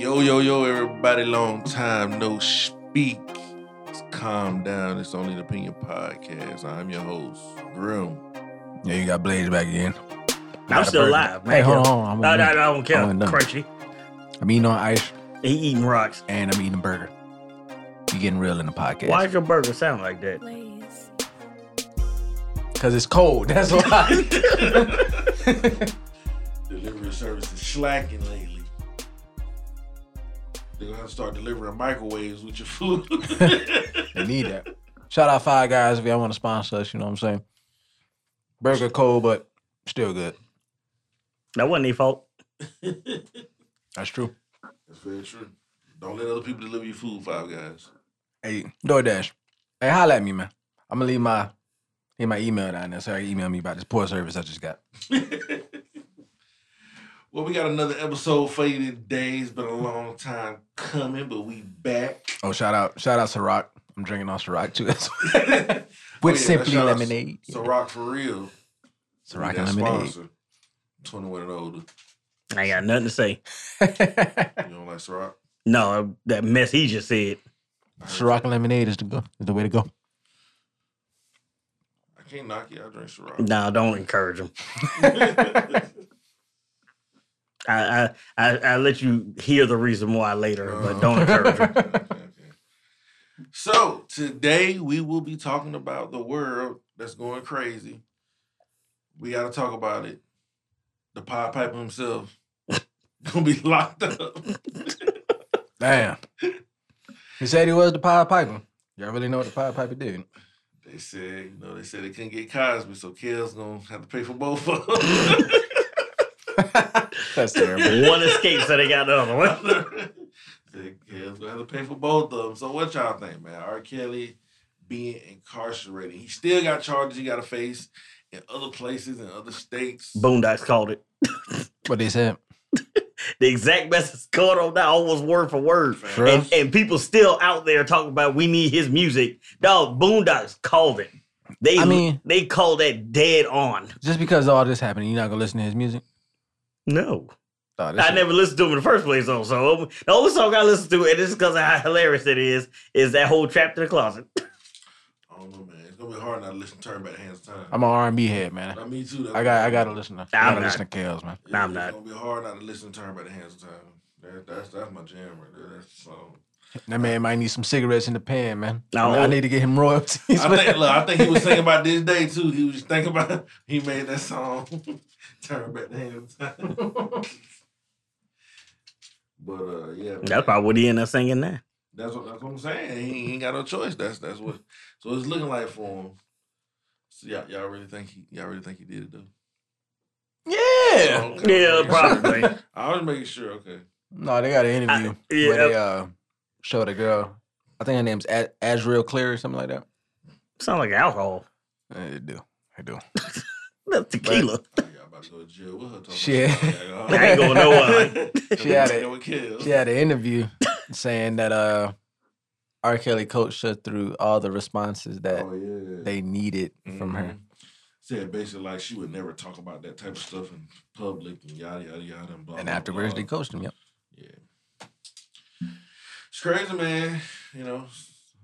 Yo, yo, yo, everybody, long time no speak. It's calm down. It's only an opinion podcast. I'm your host, Grim. Yeah, you got Blaze back again. I'm Got still alive, man. Hey, hold on. I'm, No, no, I'm, no, I don't care. I'm done. Crunchy. I'm eating on ice He eating rocks. and I'm eating a burger. You getting real in the podcast. Why does your burger sound like that? Blaze. Because it's cold. That's why. Delivery service is slacking lately. They're gonna have to start delivering microwaves with your food. they need that. Shout out Five Guys if y'all want to sponsor us. You know what I'm saying? Burger cold, but still good. That wasn't their fault. That's true. That's very true. Don't let other people deliver your food, five guys. Hey, DoorDash. Hey, holla at me, man. I'm gonna leave my leave my email down there so you can email me about this poor service I just got. Well, we got another episode for you today. It's been a long time coming, but we back. Oh, shout out, shout out Ciroc. I'm drinking on Ciroc too. With Oh, yeah, simply shout lemonade. Ciroc for real. Ciroc We and got lemonade. sponsor. 21 and older. I ain't got nothing to say. You don't like Ciroc? No, that mess he just said. I Ciroc and lemonade is the go, is the way to go. I can't knock you. I drink Ciroc. No, don't encourage him. I, I, I, I let you hear the reason why later, but oh. don't encourage him. Okay, okay. So today we will be talking about the world that's going crazy. We got to talk about it. The Pied Piper himself gonna be locked up. Damn. He said he was the Pied Piper. Y'all really know what the Pied Piper did? They said, you know, they said they couldn't get Cosby, so Kel's gonna have to pay for both of them. That's terrible. One escape, so they got the other one. Said Kel's gonna have to pay for both of them. So what y'all think, man? R. Kelly being incarcerated. He still got charges he gotta face in other places in other states. Boondocks called it. What they said. The exact message called on that almost word for word. For And, and people still out there talking about we need his music. Dog, Boondocks called it. They I mean- they called that dead on. Just because all this happened, you're not gonna listen to his music? No. Oh, I shit- never listened to him in the first place, though. So the only song I listen to, and this is because of how hilarious it is, is that whole Trapped in the Closet. I don't know, man. It's gonna be hard not to listen to Turn Back the Hands of Time. I'm an R&B head, man. Not me too. That's I got, I gotta listen to I I'm gotta not. listen to Kels, man. Yeah, Nah, I'm it's not. gonna be hard not to listen to Turn Back the Hands of Time. That, that's that's my jam right there. That's the song. That man might need some cigarettes in the pan, man. No. I need to get him royalties. I think look, I think he was thinking about this day too. He was thinking about he made that song Turn Back the Hands but uh yeah, man. That's probably what he ended up singing there. That's what that's what I'm saying. He, he ain't got no choice. That's that's what. So it's looking like for him. So y'all, y'all really think he y'all really think he did it though? yeah. Okay. Yeah, probably. I was making sure. Okay. No, they got an interview I- yeah. where they uh showed a girl. I think her name's Ad- Azriel Clary or something like that. Sound like alcohol. Yeah, They do. They do. That's tequila. Y'all about to go to jail with her. talking Shit. about- I ain't going nowhere. She had it. Go with Kill. She had an interview saying that uh R. Kelly coached her through all the responses that Oh yeah. they needed from her. Mhm. Said basically like she would never talk about that type of stuff in public and yada yada yada and blah. And blah, afterwards, blah. they coached him. Yep. Yeah. It's crazy, man. You know,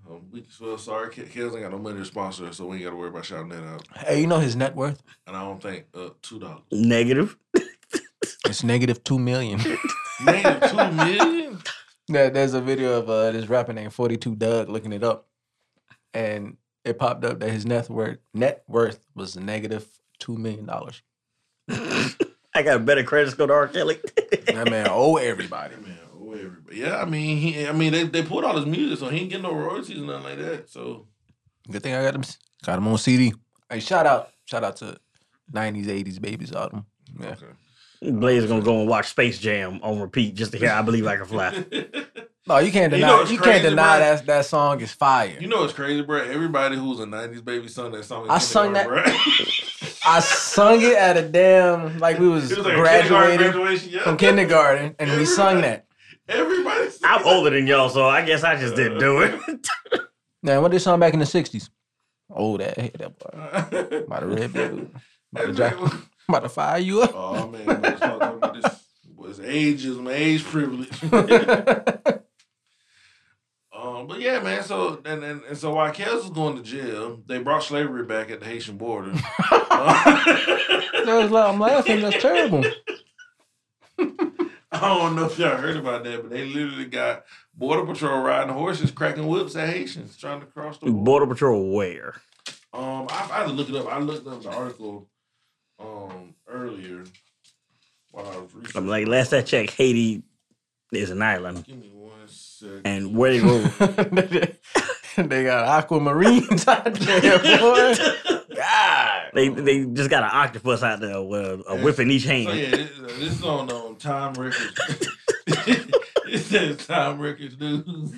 um, we well, sorry, Ke- Kells ain't got no money to sponsor so we ain't got to worry about shouting that out. Hey, you know his net worth? And I don't think uh, two dollars. Negative. It's negative two million. Negative two million. There- There's a video of uh, this rapper named 42 Dugg looking it up, and it popped up that his net worth net worth was negative two million dollars. I got a better credit score than R. Kelly. That man owe everybody. Man, everybody. Yeah, I mean, he, I mean, they, they pulled all his music, so he ain't getting no royalties and nothing like that. So Good thing I got him got him on CD. Hey, shout out, shout out to 90s, 80s babies album. Yeah. okay. Blaze gonna go and watch Space Jam on repeat just to hear I Believe I Can Fly. No, you can't You deny. know You, what's can't deny bro? that that song is fire. you know what's crazy, bro? Everybody who's a '90s baby sung that song. I sung kindergarten, I sung it at a damn like we was, was like a kindergarten graduating graduation, yeah. from kindergarten, and we sung that. Everybody. I'm older than y'all, so I guess I just didn't do it. Now, what they sung back in the '60s? Oh, that hit that boy. that. About to red blue. About to, drive, about to fire you up. Oh man, let's talk about this. Was ageism, age privilege. um, but yeah, man. So and, and, and so while Kels was going to jail, they brought slavery back at the Haitian border. That was like, I'm laughing. That's terrible. I don't know if y'all heard about that, but they literally got border patrol riding horses, cracking whips at Haitians trying to cross the border. Border Patrol where? Um, I, I had to look it up. I looked up the article um earlier while I was researching. I'm like, last I checked, Haiti is an island. Give me one second. And where they go? they got aquamarines out there, boy. God. They they just got an octopus out there with a whip in each hand. So yeah, this, this is on Time Records. it says Time Records News.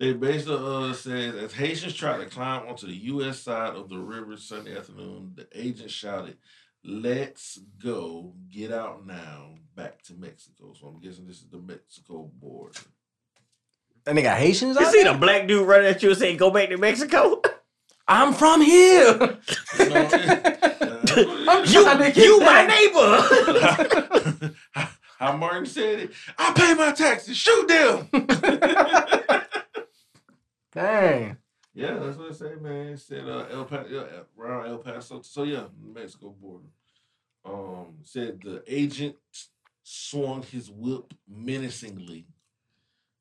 They basically uh, says as Haitians tried to climb onto the U.S. side of the river Sunday afternoon, the agent shouted, "Let's go! Get out now! Back to Mexico." So I'm guessing this is the Mexico border. And they got Haitians You out see there? the black dude running at you and saying, "Go back to Mexico." I'm from here. You I'm you to get you my neighbor. How Martin said it. I pay my taxes. Shoot them. Dang. Yeah, that's what I say, man. It said uh, El Paso, yeah, around El Paso. So yeah, Mexico border. Um, said the agent swung his whip menacingly,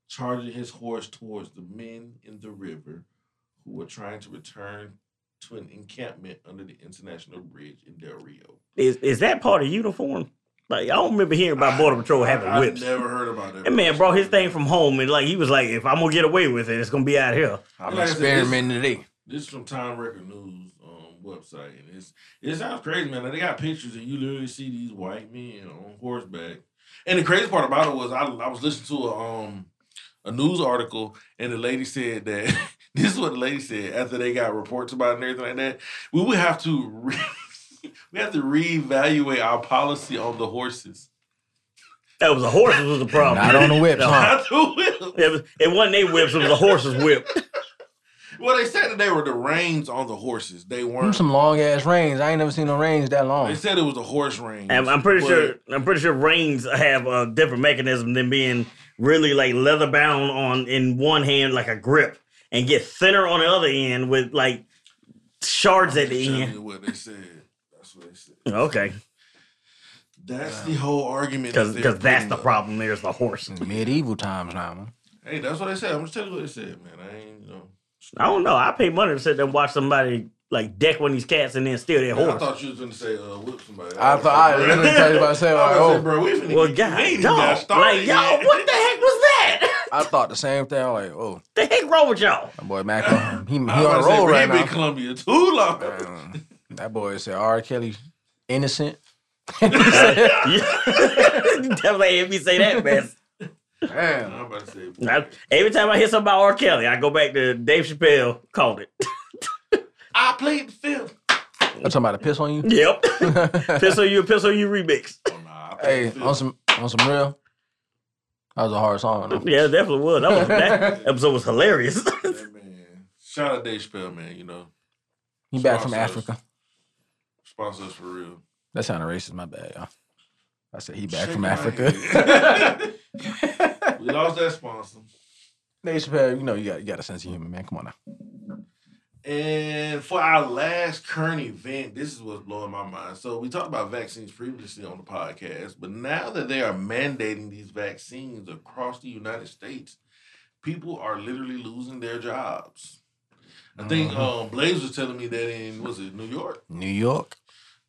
charging his horse towards the men in the river who were trying to return to an encampment under the international bridge in Del Rio. Is is that part of uniform? Like I don't remember hearing about Border Patrol having I, whips. I never heard about that. That man brought his thing from home and like he was like, if I'm gonna get away with it, it's gonna be out here. I'm Like I said, experimenting today. This is from Time Record News um, website, and it's it sounds crazy, man. Like, they got pictures, and you literally see these white men on horseback. And the crazy part about it was, I, I was listening to a um a news article, and the lady said that this is what the lady said after they got reports about it and everything like that. We would have to re- we have to reevaluate our policy on the horses. That was a horse was the problem. Not on the whip, huh? Not the whip. It, was, it wasn't they whips, it was a horse's whip. Well, they said that they were the reins on the horses. They weren't. some long ass reins. I ain't never seen no reins that long. They said it was a horse reins. And I'm pretty but- sure I'm pretty sure reins have a different mechanism than being really like leather bound on in one hand like a grip and get thinner on the other end with like shards at the end. what they said. That's what. Okay, That's the whole argument. because that that's the up. problem. There's the horse. Medieval times now, man. Hey, that's what they said. I'm just telling you what they said, man. I ain't, you know. I don't know. I pay money to sit there and watch somebody like deck one of these cats and then steal their Man, I thought you was gonna say uh, whip somebody. I thought I was literally thought you about to say, I like, gonna say, oh, bro, we finna Well, get, God, we ain't even dog, got started like y'all, yet. what the heck was that? I thought the same thing. I'm like, oh, the heck wrong with y'all? My boy Mac, he, he on I was a about roll bro, right he been now. in Columbia too long. Man, that boy said R. Kelly innocent. You definitely hear me say that, man. Damn. I'm about to say, I- every time I hear something about R. Kelly, I go back to Dave Chappelle called it. I played the fifth. I'm talking about to piss on you. Yep. piss on you, piss on you remix. Oh, nah, hey, on some on some real. That was a hard song. Though. Yeah, it definitely was. That, was, that episode was hilarious. Yeah, man. Shout out Dave Chappelle, man. You know, He back from Sponsors. Africa. Sponsor us for real. That sounded racist. My bad, y'all. I said he back Shake from my Africa. we lost that sponsor. Dave Chappelle, you know you got you got a sense of humor, man. Come on now. And for our last current event, this is what's blowing my mind. So we talked about vaccines previously on the podcast, but now that they are mandating these vaccines across the United States, people are literally losing their jobs. I think Mhm. um, Blaze was telling me that in was it New York New York.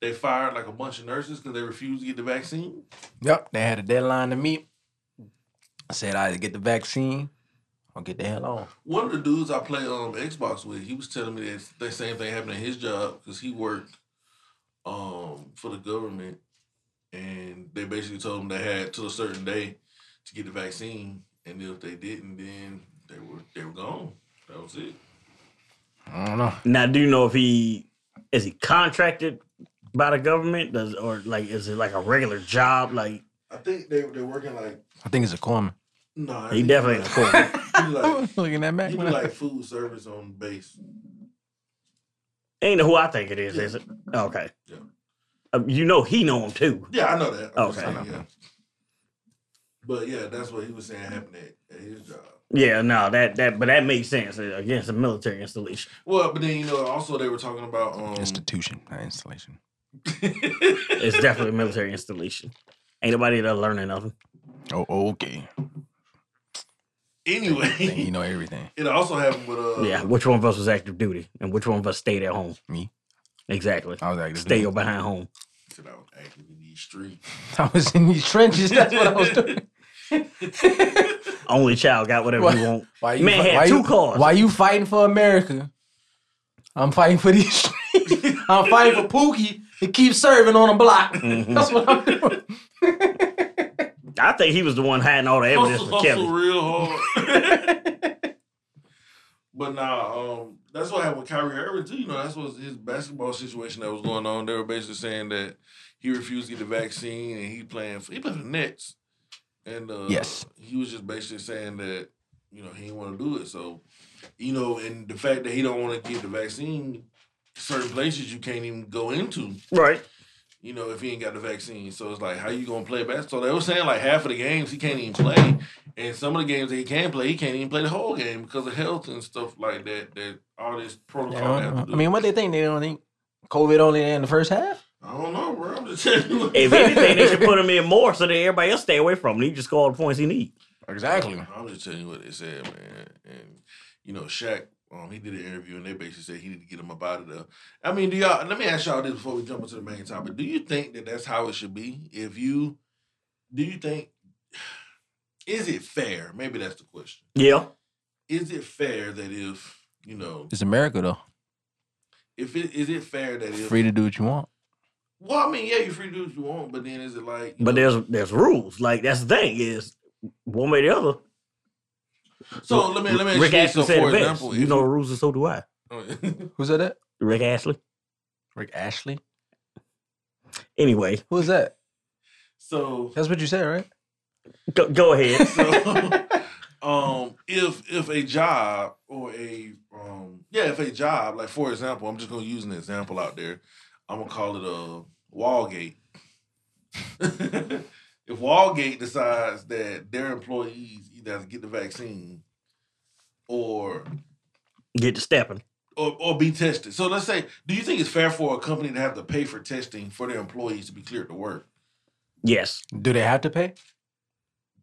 They fired like a bunch of nurses because they refused to get the vaccine. Yep, they had a deadline to meet. I said I either get the vaccine or get the hell on. One of the dudes I play um Xbox with, he was telling me that the same thing happened in his job because he worked um for the government, and they basically told him they had till a certain day to get the vaccine, and if they didn't, then they were they were gone. That was it. I don't know. now, do you know if he is he contracted by the government? Does or like is it like a regular job? Like I think they they're working like I think it's a corner. no. he definitely ain't a corner. He do like Looking at Mac. he do like food service on base. Ain't who I think it is, is it? Okay. Yeah. Uh, you know he know him too. Yeah, I know that. I'm Okay. saying, yeah. But yeah, that's what he was saying happened at, at his job. Yeah, no, that that but that makes sense uh, against a military installation. Well, but then you know, also they were talking about um, Institution, not installation. It's definitely a military installation. Ain't nobody there learning nothing. Oh, okay. Anyway, you know everything. It also happened with uh, yeah, which one of us was active duty and which one of us stayed at home? Me. Exactly. I was like, Stay your behind home. Said I was active in these streets. I was in these trenches. That's what I was doing. Only child got whatever What? you want. Why Man fi- had why two you, cars. Why you fighting for America? I'm fighting for these streets. I'm fighting for Pookie to keeps serving on a block. Mhm. That's what I'm doing. I think he was the one hiding all the evidence Hustle, for hustle Kelly. real hard. but nah, um, that's what happened with Kyrie Irving too. You know, that's what his basketball situation that was going on. They were basically saying that he refused to get the vaccine and he playing for he played for the Nets. And uh, Yes. he was just basically saying that you know he didn't want to do it. So, you know, and the fact that he don't want to get the vaccine, certain places you can't even go into. Right. you know, if he ain't got the vaccine. So it's like, how you gonna play basketball? They were saying like half of the games he can't even play, and some of the games that he can play, he can't even play the whole game because of health and stuff like that. That all this protocol have to do. I mean, what they think? They don't think COVID only in the first half? I don't know, bro. I'm just telling you. If anything, they should put him in more so that everybody else stay away from him. He just score all the points he need. Exactly. I'm just telling you what they said, man. And you know, Shaq, um, he did an interview and they basically said he need to get him up out of there. I mean, do y'all? Let me ask y'all this before we jump into the main topic. Do you think that that's how it should be? If you, do you think, is it fair? Maybe that's the question. Yeah. Is it fair that if you know, It's America though. if it is it fair that if Free to do what you want. well, I mean, yeah, you're free to do what you want, but then is it like, But know- there's there's rules. Like that's the thing is one way or the other. So let me let me ask Rick you this. Ashley So said for it best. example, You know the rules, and so do I. Who's that? At? Rick Ashley. Rick Ashley. Anyway, Who's that? so That's what you said, right? go, go ahead. so um if if a job or a um yeah if a job like for example i'm just gonna use an example out there i'm gonna call it a wallgate if Walgate decides that their employees either have to get the vaccine or Get the stepping. or, or be tested so let's say do you think it's fair for a company to have to pay for testing for their employees to be cleared to work Yes. Do they have to pay?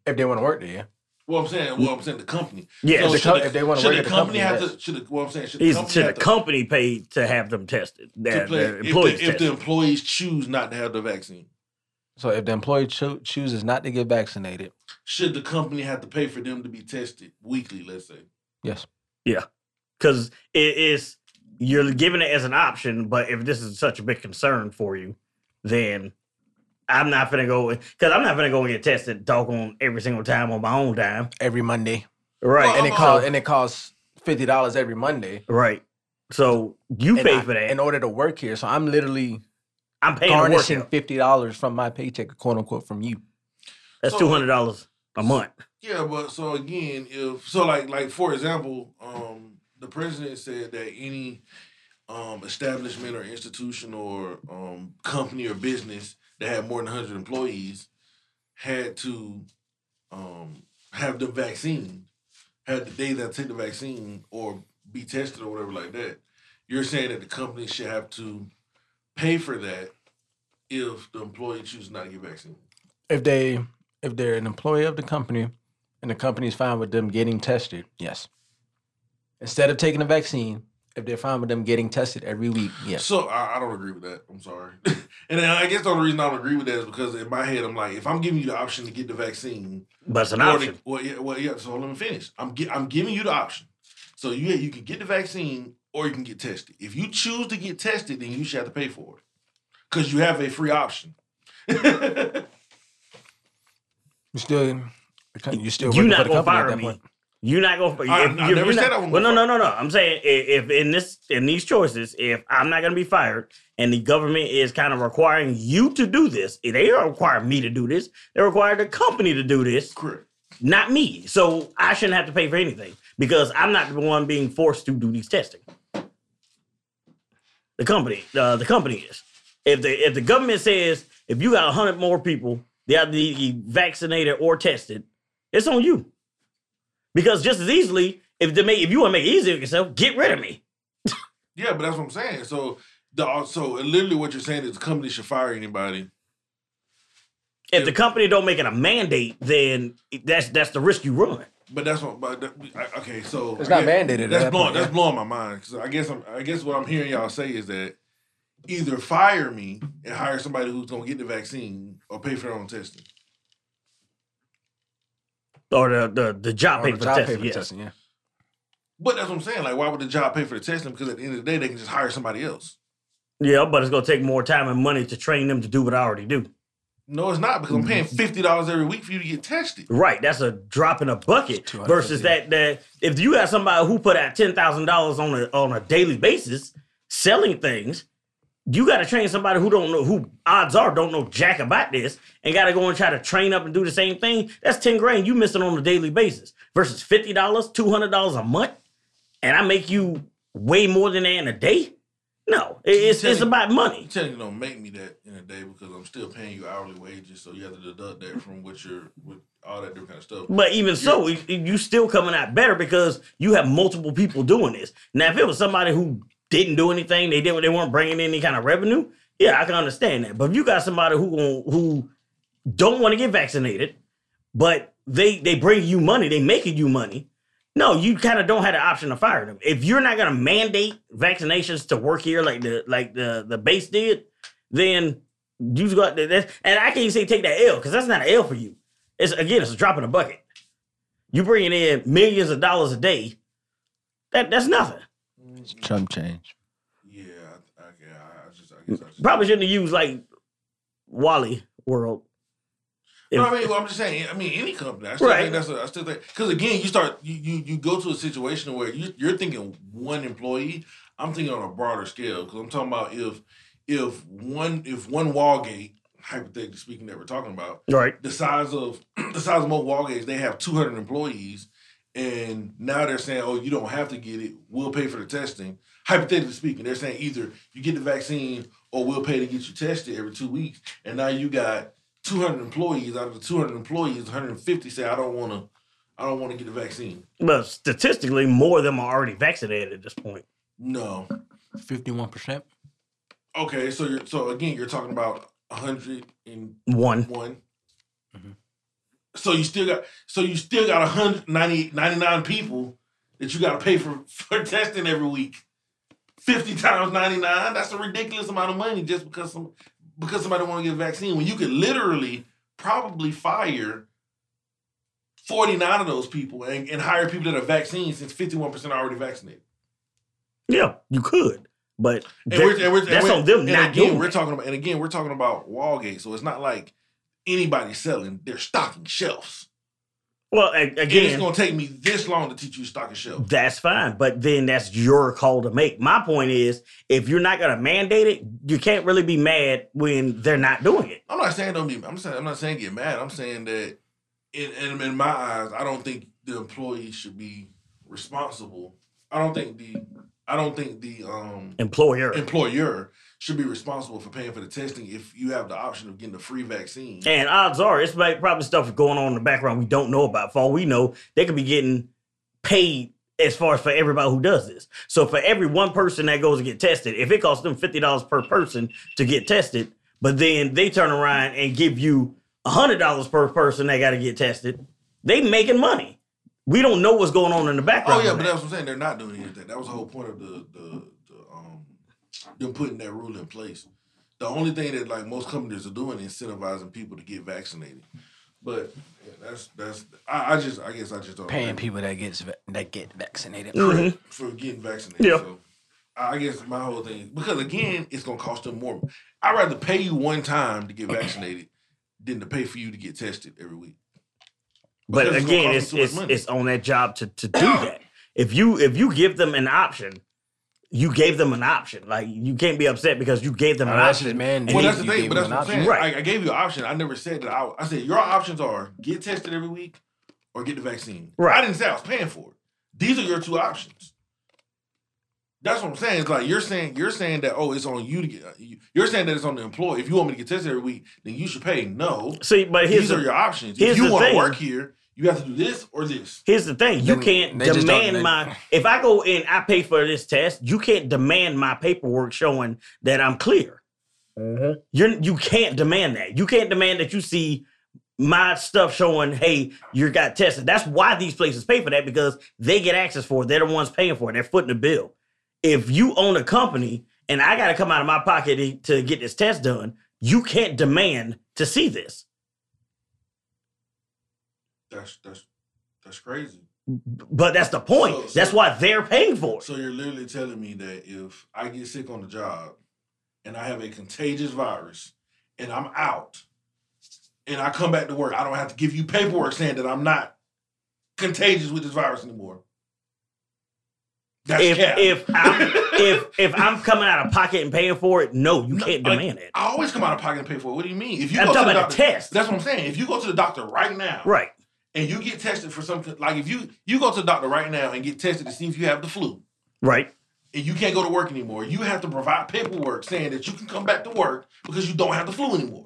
If they want to work there, yeah. well i'm saying well i'm saying the company Yeah, So the should co- the- if they wanna should work the at the company, company, have to should the, well i'm saying should the company should the to- company pay to have them tested? to Their, play, their if, employees the, if the employees choose not to have the vaccine, So if the employee cho- chooses not to get vaccinated, should the company have to pay for them to be tested weekly? Let's say. yes. Yeah, because it is you're giving it as an option. But if this is such a big concern for you, then I'm not gonna go because I'm not gonna go and get tested doggone every single time on my own time. Every Monday, Right, Well, and it I'm- costs and it costs fifty dollars every Monday. right. So you And pay I- for that. in order to work here. So I'm literally I'm paying garnishing fifty dollars from my paycheck, quote unquote, from you. That's So- two hundred dollars a month. Yeah, but so again, if so, like like for example, um, the president said that any um establishment or institution or um company or business that had more than hundred employees had to um have the vaccine, had the day that take the vaccine or be tested or whatever like that. You're saying that the company should have to pay for that if the employee chooses not to get vaccine. If they if they're an employee of the company and the company's fine with them getting tested, yes. Instead of taking the vaccine, if they're fine with them getting tested every week, yes. So I, I don't agree with that. I'm sorry. and I guess the only reason I don't agree with that is because in my head I'm like, if I'm giving you the option to get the vaccine, But it's an or the- option. well, yeah, well, yeah. So let me finish. I'm gi- I'm giving you the option. So you you can get the vaccine or you can get tested. If you choose to get tested, then you should have to pay for it because you have a free option. You still you still You're not gonna company at fire me. point. You're not gonna. I- if I you- never you're said not- I wasn't Well, no, no, no, no. I'm saying i- if in this in these choices, if I'm not gonna be fired, and the government is kind of requiring you to do this, they don't require me to do this. They require the company to do this, Correct. not me. So I shouldn't have to pay for anything because I'm not the one being forced to do these testing. The company, uh, the company is. If the if the government says if you got hundred more people they have to be vaccinated or tested, it's on you. Because just as easily, if they make if you want to make it easier for yourself, get rid of me. Yeah, but that's what I'm saying. So the so literally what you're saying is the company should fire anybody. If the company don't make it a mandate, then that's that's the risk you run. But that's what. But that, I- okay, so It's I not guess- mandated That's that blowing. point, That's yeah. blowing my mind. 'Cause I guess I'm. I guess what I'm hearing y'all say is that either fire me and hire somebody who's gonna get the vaccine, or pay for their own testing. Or the the, the job pay the for job testing. pay for yes. testing, yeah. But that's what I'm saying. Like, why would the job pay for the testing? Because at the end of the day, they can just hire somebody else. Yeah, but it's gonna take more time and money to train them to do what I already do. No, it's not because I'm paying Mm-hmm. fifty dollars every week for you to get tested. Right, that's a drop in a bucket versus that that if you got somebody who put out ten thousand dollars on a on a daily basis selling things, you got to train somebody who don't know who odds are don't know jack about this and got to go and try to train up and do the same thing. That's ten grand you missing on a daily basis versus fifty dollars, two hundred dollars a month, and I make you way more than that in a day. No, it- it's it's about money. You telling you don't make me that in a day because I'm still paying you hourly wages, so you have to deduct that from what you're with all that different kind of stuff. But even so, you- you still coming out better because you have multiple people doing this. Now, if it was somebody who didn't do anything, they didn't, they weren't bringing in any kind of revenue. Yeah, I can understand that. But if you got somebody who who don't want to get vaccinated, but they they bring you money, they making you money. No, you kind of don't have the option to fire them. If you're not gonna mandate vaccinations to work here like the like the the base did, then you just got that. And I can't even say take that L because that's not an L for you. It's again, it's a drop in the bucket. You bringing in millions of dollars a day. That that's nothing. It's chump change. Yeah, I, I, yeah, I I just, I guess, I mm, just Probably shouldn't have used like Wally World. No, If- I mean, well, I'm just saying. I mean, any company. I still Right. think that's. A, I still think because again, you start you, you you go to a situation where you, you're thinking one employee. I'm thinking on a broader scale because I'm talking about if if one if one Wallgate, hypothetically speaking, that we're talking about, right. the size of the size of most Wallgates, they have 200 employees, and now they're saying, "Oh, you don't have to get it. We'll pay for the testing." Hypothetically speaking, they're saying either you get the vaccine or we'll pay to get you tested every two weeks. And now you got 200 employees. Out of the 200 employees, 150 say, "I don't want to. I don't want to get the vaccine." But statistically, more of them are already vaccinated at this point. No. Fifty-one percent. Okay, so you're so again, you're talking about 101. One. Mhm. So you still got so you still got 190 99 people that you got to pay for for testing every week. 50 times 99, that's a ridiculous amount of money just because some because somebody want to get a vaccine when you could literally probably fire 49 of those people and, and hire people that are vaccinated since 51% are already vaccinated. Yeah, you could, but And that- we're, and we're, that's on them and not again, doing we're talking about and again we're talking about Wallgate, so it's not like anybody's selling; they're stocking shelves. Well, Again, it's gonna take me this long to teach you to stock a shelf. that's fine, but then that's your call to make. My point is, if you're not going to mandate it, you can't really be mad when they're not doing it. I'm not saying don't be. I'm saying I'm not saying get mad. I'm saying that in in, in my eyes, I don't think the employee should be responsible. I don't think the I don't think the um Employer. employer should be responsible for paying for the testing if you have the option of getting a free vaccine. And odds are, it's like probably stuff going on in the background we don't know about. For all we know, they could be getting paid as far as for everybody who does this. So for every one person that goes to get tested, if it costs them fifty dollars per person to get tested, but then they turn around and give you hundred dollars per person that got to get tested, they making money. We don't know what's going on in the background. Oh yeah, but that. that's what I'm saying. They're not doing anything. That was the whole point of the the, them putting that rule in place. The only thing that like most companies are doing is incentivizing people to get vaccinated. But yeah, that's that's I, I just I guess I just don't Paying agree people that gets that get vaccinated. Mhm. for getting vaccinated. Yeah. So I guess my whole thing because again, it's gonna cost them more. I'd rather pay you one time to get vaccinated than to pay for you to get tested every week. But Because it's gonna again, cost it's them too much it's, it's on that job to, to do that. If you if you give them an option, you gave them an option. Like you can't be upset because you gave them an that's option. man. Well, that's the thing, but that's an what I'm saying. Right. I, I gave you an option. I never said that. I, I said your options are get tested every week or get the vaccine. Right. I didn't say I was paying for it. These are your two options. That's what I'm saying. It's like you're saying you're saying that oh, it's on you to get. Uh, you- You're saying that it's on the employee. If you want me to get tested every week, then you should pay. No, See, but here's these the, are your options. If you want to work here, you have to do this or this. Here's the thing: you Then can't they just don't- demand they- my. If I go in, I pay for this test. You can't demand my paperwork showing that I'm clear. Mm-hmm. You're you can't demand that. You can't demand that you see my stuff showing, hey, you got tested. That's why these places pay for that because they get access for it. They're the ones paying for it. They're footing the bill. If you own a company and I got to come out of my pocket to, to get this test done, you can't demand to see this. That's that's that's crazy. But that's the point. So- so- that's why they're paying for it. So you're literally telling me that if I get sick on the job and I have a contagious virus and I'm out and I come back to work, I don't have to give you paperwork saying that I'm not contagious with this virus anymore. That's if cap. if I'm if if I'm coming out of pocket and paying for it, no, you No, can't like, demand it. I always come out of pocket and pay for it. What do you mean? If you I'm go to the doctor, test. that's what I'm saying. If you go to the doctor right now, Right. And you get tested for something like if you you go to the doctor right now and get tested to see if you have the flu, Right. and you can't go to work anymore, you have to provide paperwork saying that you can come back to work because you don't have the flu anymore.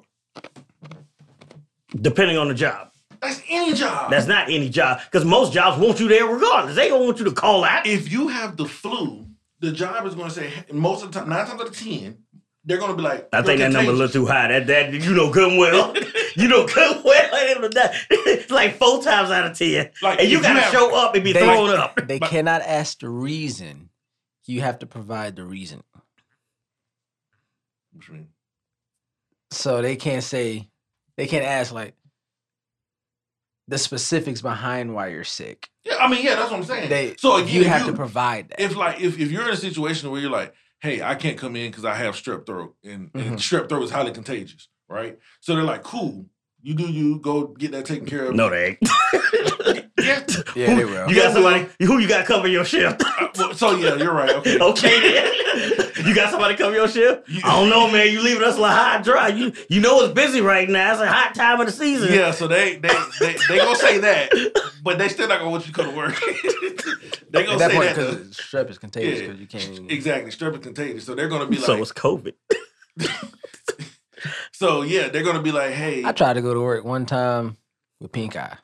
Depending on the job. That's any job. That's not any job. Because most jobs want you there regardless. They don't want you to call out. if you have the flu, the job is going to say most of the time, nine times out of ten, they're going to be like, I think "You're that number a little too high. That that you know good and well. you know good and well. It's like four times out of ten. Like, and you gotta have- show up and be They- thrown up. They But- cannot ask the reason. You have to provide the reason. What you mean? So they can't say, they can't ask like the specifics behind why you're sick. Yeah, I mean, yeah, that's what I'm saying. They, so again, you have you, to provide that. if like if, if you're in a situation where you're like, hey, I can't come in because I have strep throat, and, and Mhm. strep throat is highly contagious, right? So they're like, cool, you do you, go get that taken care of. No, they ain't. Yeah. yeah, they will. You got somebody who you got cover your shift. Uh, well, so yeah, you're right. Okay. okay, then. you got somebody cover your shift. You- I don't know, man. You leaving us a little high dry. You you know it's busy right now. It's a hot time of the season. Yeah, so they they they they gonna say that, but they still not gonna want you to come to work. they gonna that say point, that. though. because strep is contagious, Yeah. because you can't. Exactly, strep is contagious, so they're gonna be like, so it's COVID. So yeah, they're gonna be like, hey, I tried to go to work one time with pink eye.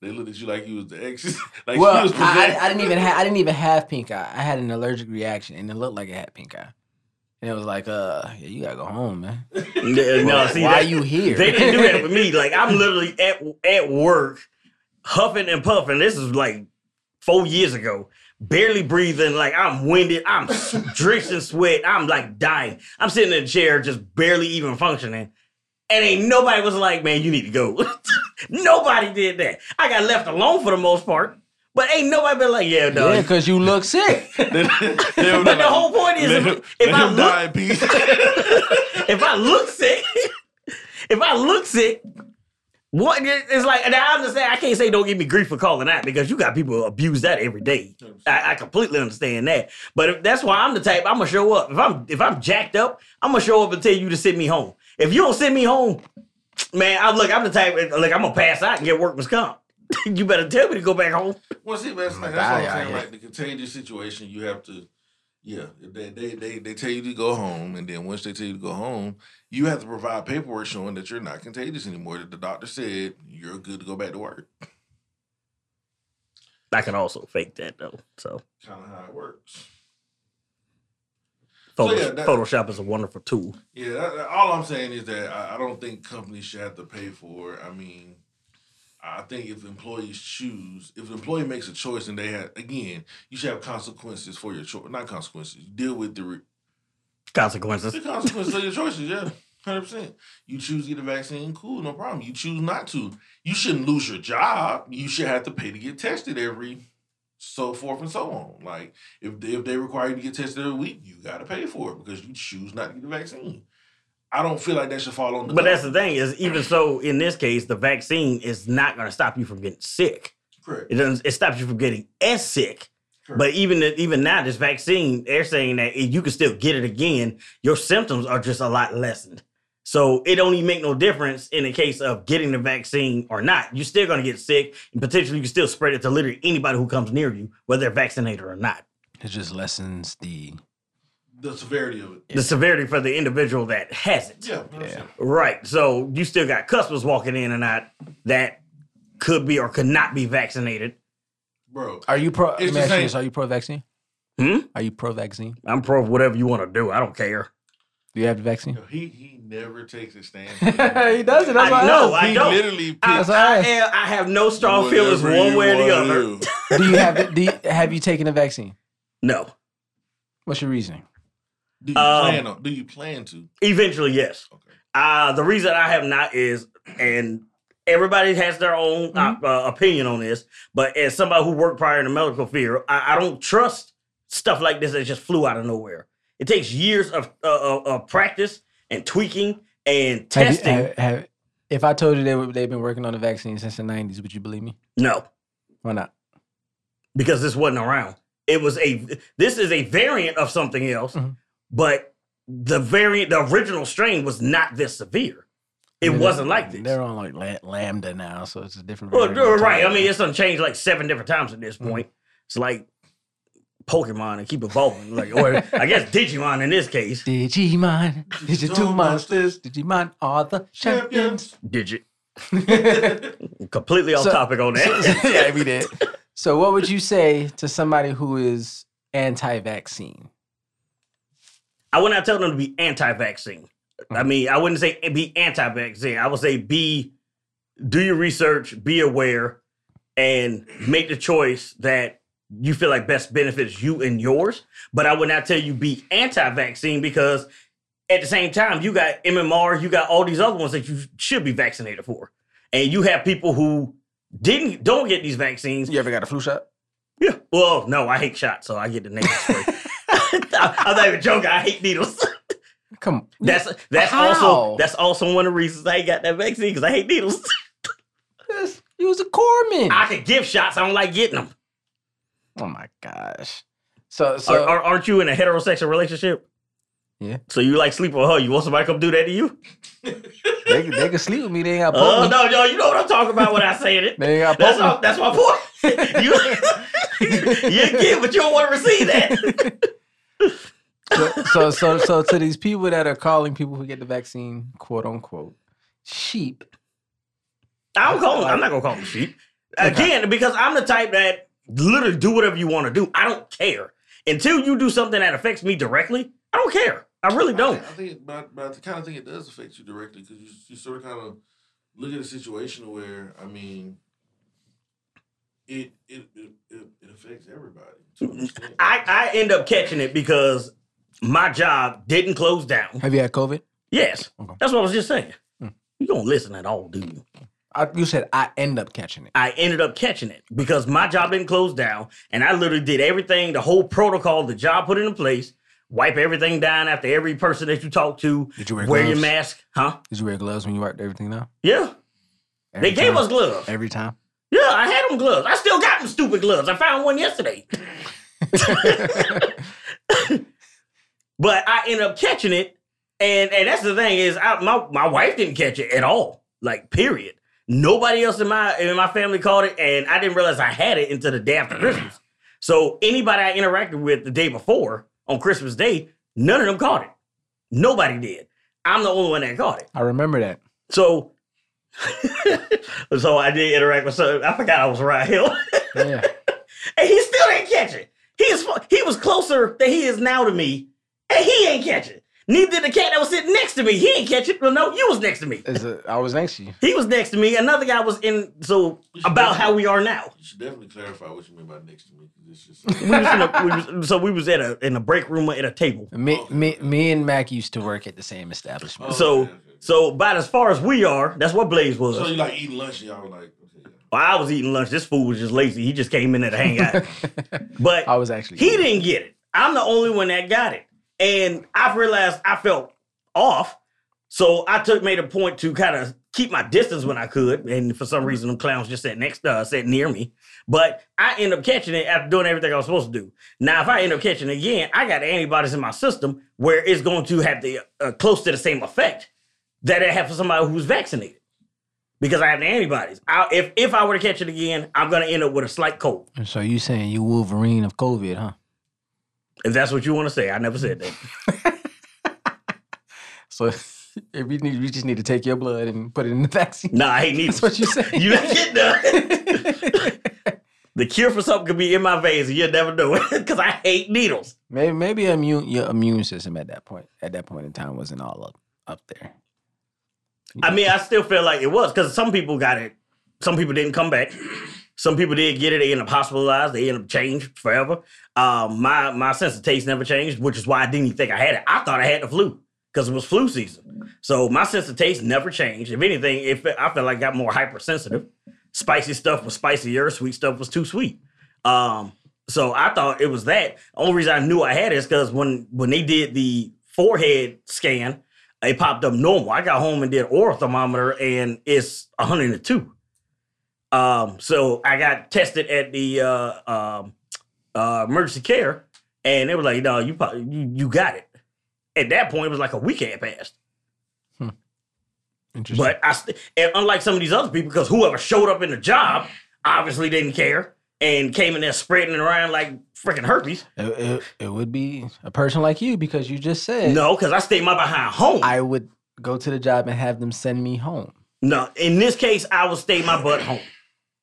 they looked at you like you was the ex, like well, was I, I. I didn't even have I didn't even have pink eye. I had an allergic reaction, and it looked like it had pink eye. And it was like, uh, yeah, you gotta go home, man. No, Why- see, why that- you here? They didn't do that with me. Like I'm literally at at work, huffing and puffing. This is like four years ago. Barely breathing, like I'm winded. I'm s- drenched in sweat. I'm like dying. I'm sitting in a chair, just barely even functioning. And ain't nobody was like, "Man, you need to go." nobody did that. I got left alone for the most part. But ain't nobody been like, "Yeah, no." Yeah, because you look sick. They- they but the whole point is, if, him, if I him look die peace. if I look sick, if I look sick, what it's like, and I understand. I can't say don't give me grief for calling out because you got people who abuse that every day. I, I completely understand that. But if, that's why I'm the type. I'm gonna show up. If I'm if I'm jacked up, I'm gonna show up and tell you to send me home. If you don't send me home, man, I look. I'm the type. Like I'm gonna pass out and get workman's comp. you better tell me to go back home. Well, see, that's, my like, that's what I'm saying. yeah. Like the contagious situation, you have to, yeah, they, they they they tell you to go home, and then once they tell you to go home, you have to provide paperwork showing that you're not contagious anymore. That the doctor said you're good to go back to work. I can also fake that though. So Kind of how it works. Photoshop, yeah, that- Photoshop is a wonderful tool. Yeah, that, all I'm saying is that I, I don't think companies should have to pay for it. I mean, I think if employees choose, if an employee makes a choice and they have, again, you should have consequences for your choice. Not consequences. You deal with the re- Consequences. The consequences of your choices, yeah. Hundred percent. You choose to get a vaccine, cool, no problem. You choose not to. You shouldn't lose your job. You should have to pay to get tested every so forth and so on. Like if they, if they require you to get tested every week, you got to pay for it because you choose not to get the vaccine. I don't feel like that should fall on the. But that's the thing is, even so, in this case, the vaccine is not going to stop you from getting sick. correct. It doesn't. It stops you from getting as sick. correct. But even even now, this vaccine, they're saying that you can still get it again. Your symptoms are just a lot lessened. So it don't even make no difference in the case of getting the vaccine or not. You're still going to get sick, and potentially you can still spread it to literally anybody who comes near you, whether they're vaccinated or not. It just lessens the The severity of it. the severity for the individual that has it. Yeah, 100%. Right. So you still got customers walking in and out that could be or could not be vaccinated. bro. Are you pro? It's let me the ask you same- this, Are you pro vaccine? Hmm? Are you pro vaccine? I'm pro whatever you want to do. I don't care. Do you have the vaccine? He he never takes a stand. he does it. That's I why know. I he don't. literally I, picks That's. I, am- I have no strong feelings whatever one way or the wanna other. do. Do you have the, do you, have you taken the vaccine? No. What's your reasoning? Do you Um, plan on? Do you plan to? Eventually, yes. Okay. Uh, the reason I have not is, and everybody has their own uh, Mm-hmm. uh, opinion on this, but as somebody who worked prior in the medical field, I, I don't trust stuff like this that just flew out of nowhere. It takes years of, uh, of, of practice and tweaking and Have you- testing. have- have- if I told you they were, they've been working on the vaccine since the '90s, would you believe me? no, Why not? because this wasn't around. It was a. This is a variant of something else, Mhm. But the variant, the original strain, was not this severe. It I mean, wasn't like this. They're on like la- lambda now, so it's a different. Well, variant right. I mean, it's done changed like seven different times at this Mhm. point. It's like Pokemon and keep evolving. Like, or I guess Digimon in this case. Digimon, Digital Digital monsters, Digimon are the champions. Digit. Completely off So- topic on that. yeah, we did. So, what would you say to somebody who is anti-vaccine? I would not tell them to be anti-vaccine. I Mhm. mean, I wouldn't say be anti-vaccine. I would say be do your research, be aware, and make the choice that you feel like best benefits you and yours. But I would not tell you be anti-vaccine because at the same time, you got MMR, you got all these other ones that you should be vaccinated for. And you have people who didn't don't get these vaccines. You ever got a flu shot? Yeah. Well, no, I hate shots, so I get the nasal spray. I'm not even joking. I hate needles. Come on. That's that's How? also that's also one of the reasons I ain't got that vaccine because I hate needles. You was a corpsman. I can give shots. I don't like getting them. oh my gosh. So, Are, so are, aren't you in a heterosexual relationship? Yeah. So you like sleep with her? You want somebody to come do that to you? they, can- they can sleep with me. They ain't got Oh me. no, no, you know what I'm talking about when I say it. They ain't got That's all, that's my point. you you get, but you don't want to receive that. Me. So, so, so, so to these people that are calling people who get the vaccine, quote unquote, sheep. I don't call them. I'm not gonna call them sheep. Again, because I'm the type that literally do whatever you want to do. I don't care until you do something that affects me directly. I don't care. I really don't. think, I think it, but, but I kind of think it does affect you directly because you, you sort of kind of look at a situation where I mean, it it it, it, it affects everybody to an extent. I, I end up catching it because my job didn't close down. Have you had COVID? Yes, Okay. that's what I was just saying. Hmm. You don't listen at all, do you? I, you said I end up catching it. I ended up catching it because my job didn't close down, and I literally did everything, the whole protocol the job put into place. Wipe everything down after every person that you talk to. Did you wear Wear your mask, huh? Did you wear gloves when you wiped everything down? Yeah, Every they gave us gloves. every time. Yeah, I had them gloves. I still got them stupid gloves. I found one yesterday. But I end up catching it, and and that's the thing is, I, my my wife didn't catch it at all. Like period. Nobody else in my in my family caught it, and I didn't realize I had it until the day after Christmas. So anybody I interacted with the day before on Christmas Day, none of them caught it. Nobody did. I'm the only one that caught it. I remember that. So, so I did interact with. So I forgot I was right here. Yeah. and he still didn't catch it. He is he was closer than he is now to me, and he ain't catch it. Neither did the cat that was sitting next to me. He ain't catch it. Well, no, you was next to me. Is it, I was next to you. He was next to me. Another guy was in. So about how we are now. You should definitely clarify what you mean by next to me. It's just We was in a, we was, so we was at a in a break room at a table. Me, Oh. me, me and Mac used to work at the same establishment. Oh, So okay, okay. so about as far as we are, that's what Blaze was. so you like eating lunch and y'all were like, okay. Well, I was eating lunch. This fool was just lazy. He just came in there to hang out. But I was actually. He didn't get it. I'm the only one that got it. And I've realized I felt off. So I took made a point to kind of keep my distance when I could. And for some reason, them clowns just sat next uh sat near me. But I end up catching it after doing everything I was supposed to do. Now, if I end up catching it again, I got antibodies in my system where it's going to have the uh, close to the same effect that it had for somebody who's vaccinated. Because I have the antibodies. I, if if I were to catch it again, I'm gonna end up with a slight cold. So you're saying you Wolverine of COVID, huh? If that's what you want to say, I never said that. So if you need, you just need to take your blood and put it in the vaccine. Nah, I hate needles. That's what you say. You not getting done. the cure for something could be in my veins, and you'll never know it because I hate needles. maybe maybe immune your immune system at that point at that point in time wasn't all up up there. I mean, I still feel like it was because some people got it. Some people didn't come back. Some people did get it. They end up hospitalized. They end up changed forever. Um, my my sense of taste never changed, which is why I didn't even think I had it. I thought I had the flu because it was flu season. So my sense of taste never changed. If anything, if I felt like I got more hypersensitive. Spicy stuff was spicier. Sweet stuff was too sweet. Um, so I thought it was that. Only reason I knew I had it is because when when they did the forehead scan, it popped up normal. I got home and did oral thermometer, and it's 102. Um, so I got tested at the uh, um, uh, emergency care, and they were like, "No, you probably you, you got it." At that point, it was like a week had passed. Interesting. But I, st- and unlike some of these other people, because whoever showed up in the job obviously didn't care and came in there spreading it around like freaking herpes. it, it, it would be a person like you because you just said No, because I stayed my behind home. I would go to the job and have them send me home. no, in this case, I would stay my butt home.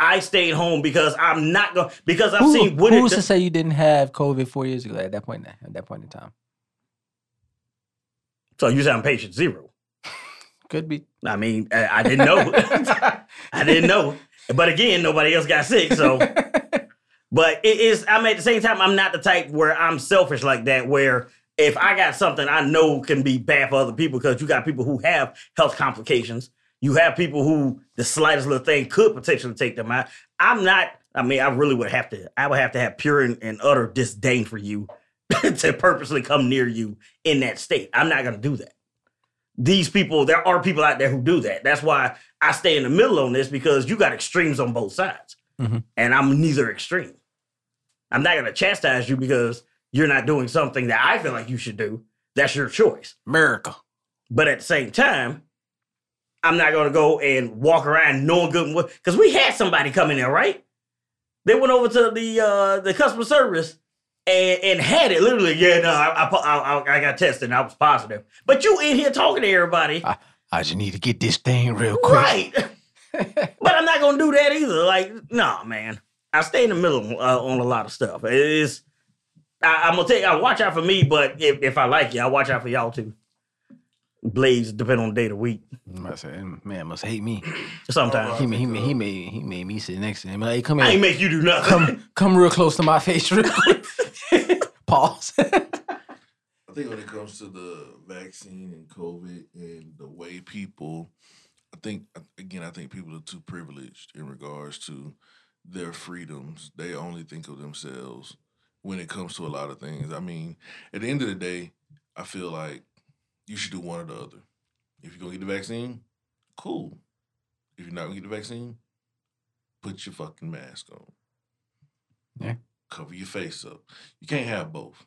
I stayed home because I'm not going because I've Who, seen what who's it to say you didn't have COVID four years ago at that point? At that point in time, So you sound patient zero. could be. I mean, I, I didn't know. I didn't know. But again, nobody else got sick. So, but it is. I'm at the same time. I'm not the type where I'm selfish like that. Where if I got something I know can be bad for other people, because you got people who have health complications. You have people who the slightest little thing could potentially take them out. I'm not. I mean, I really would have to. I would have to have pure and, and utter disdain for you to purposely come near you in that state. I'm not going to do that these people, there are people out there who do that. That's why I stay in the middle on this because you got extremes on both sides. Mhm. And I'm neither extreme. I'm not going to chastise you because you're not doing something that I feel like you should do. That's your choice. America. But at the same time, I'm not going to go and walk around knowing good. Because we had somebody come in there, right? They went over to the uh, the customer service and, and had it literally. Yeah, no, I, I, I, I got tested and I was positive. But you in here talking to everybody. I I just need to get this thing real quick. Right. but I'm not gonna do that either. Like, no, man. I stay in the middle uh, on a lot of stuff. It is. I, I'm gonna take. I watch out for me, but if, if I like you, I watch out for y'all too. Blades depend on the day of the week. I said, man must hate me. Sometimes He, made- he, he made he made me sit next to him. Like, come I ain't make you do nothing. come come real close to my face, real quick. Pause. I think when it comes to the vaccine and COVID and the way people, I think again, I think people are too privileged in regards to their freedoms. They only think of themselves when it comes to a lot of things. I mean, at the end of the day, I feel like you should do one or the other. If you're gonna get the vaccine, cool. If you're not gonna get the vaccine, put your fucking mask on. Yeah. Cover your face up. You can't have both.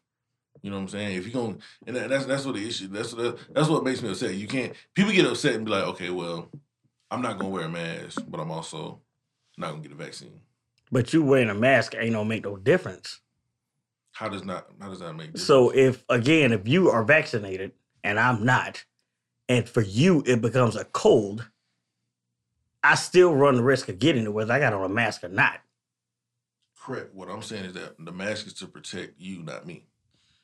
You know what I'm saying? If you're gonna, and that, that's that's what the issue. That's what that's what makes me upset. You can't. People get upset and be like, okay, well, I'm not gonna wear a mask, but I'm also not gonna get a vaccine. but you wearing a mask ain't gonna make no difference. How does not? How does that make? So if again, if you are vaccinated and I'm not, and for you it becomes a cold, I still run the risk of getting it whether I got on a mask or not. correct. What I'm saying is that the mask is to protect you, not me.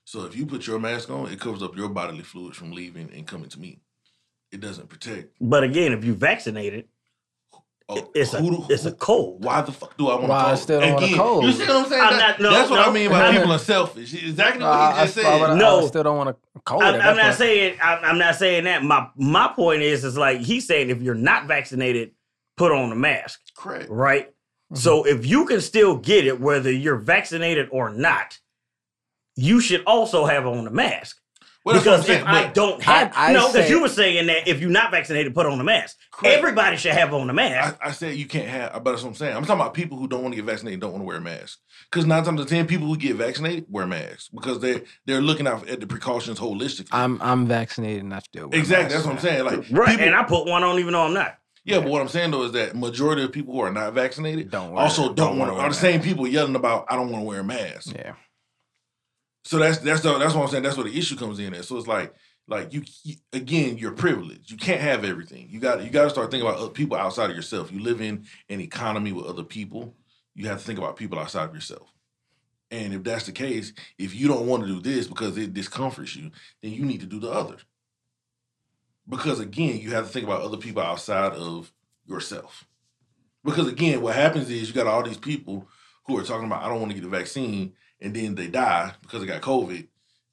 So if you put your mask on, it covers up your bodily fluids from leaving and coming to me. It doesn't protect. But again, if you vaccinated, Oh, it's a who it's a cold. Why the fuck do I want Why I to still don't want a cold? You see what I'm saying? I'm That- not- no, that's what no, I mean by I'm- people are selfish. Exactly what Uh, he just I, said. I, No. I still don't want to cold. I'm, I'm not point. saying I'm, I'm not saying that. My my point is is like he's saying if you're not vaccinated, put on a mask, Correct. right? Mm-hmm. So if you can still get it whether you're vaccinated or not, you should also have on a mask. Well, what I'm because saying, if I don't have I- I no, because you were saying that if you're not vaccinated, put on a mask. Correct. Everybody should have on a mask. I, I said you can't have, but that's what I'm saying. I'm talking about people who don't want to get vaccinated, don't want to wear a mask. Because nine times out of ten, people who get vaccinated wear masks because they they're looking out at the precautions holistically. I'm I'm vaccinated and I still wear exactly, masks. that's what I'm saying. Like, right, people- and I put one on even though I'm not. yeah, but what I'm saying though is that majority of people who are not vaccinated Don't wear- also don't, don't want wanna Are the same people yelling about I don't want to wear a mask. Yeah. So that's that's the, that's what I'm saying. That's where the issue comes in. At. So it's like like you, again, you're privileged. You can't have everything. You got you got to start thinking about other people outside of yourself. You live in an economy with other people. You have to think about people outside of yourself. And if that's the case, if you don't want to do this because it discomforts you, then you need to do the other. Because again, you have to think about other people outside of yourself. Because again, what happens is you got all these people who are talking about I don't want to get the vaccine, and then they die because they got COVID,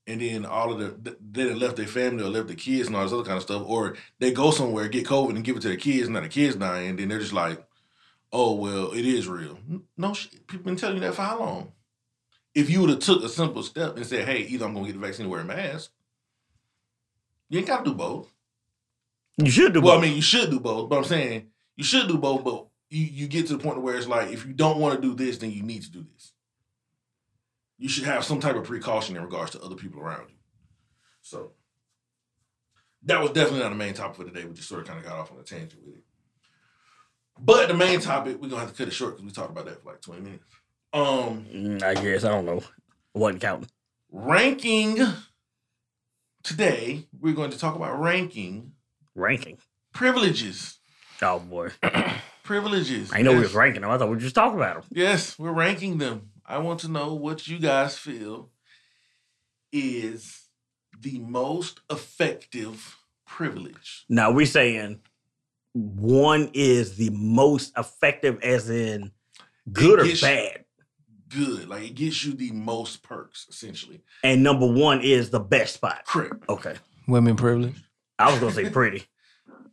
and then all of the they left their family or left their kids and all this other kind of stuff, or they go somewhere get COVID and give it to their kids, and now the kids dying, and then they're just like, oh well, it is real. No, shit. people been telling you that for how long? If you would have took a simple step and said, hey, either I'm gonna get the vaccine or wear a mask, you ain't got to do both. You should do well, both. I mean, you should do both, but I'm saying you should do both, but you, you get to the point where it's like if you don't want to do this, then you need to do this. You should have some type of precaution in regards to other people around you. So that was definitely not the main topic for today. We just sort of kind of got off on a tangent with it. But the main topic, we're gonna have to cut it short because we talked about that for like 20 minutes. Um Mm, I guess I don't know. wasn't counting. ranking today, we're going to talk about ranking Ranking. privileges. Oh boy. Privileges. I know we Yes. was ranking them. I thought we were just talking about them. Yes, we're ranking them. I want to know what you guys feel is the most effective privilege. Now we're saying one is the most effective as in good or gets- bad. Good. Like it gets you the most perks, essentially. And number one is the best spot. Correct. Okay. Women privilege. I was gonna say pretty.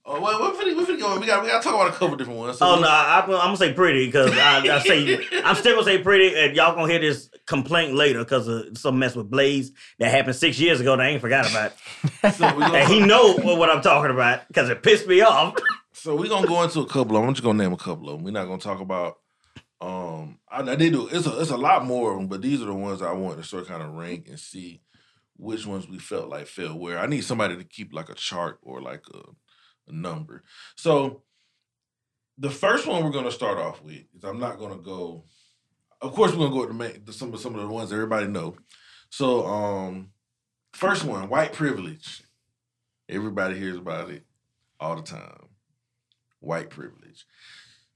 Oh, well, we're finna, we're finna go. We got we got to talk about a couple different ones. So Oh no, I, I'm gonna say pretty because I, I say I'm still gonna say pretty, and y'all gonna hear this complaint later because of some mess with Blaze that happened six years ago that I ain't forgot about. So gonna, and he know what, I'm talking about because it pissed me off. So we're gonna go into a couple of them. I'm just gonna name a couple of them. We're not gonna talk about um I, I did do it's a it's a lot more of them, but these are the ones I want to sort of kind of rank and see which ones we felt like fell where. I need somebody to keep like a chart or like a number. So the first one we're gonna start off with is I'm not gonna go. Of course, we're gonna go to main, some of some of the ones everybody know. So um, first one, white privilege. Everybody hears about it all the time. White privilege.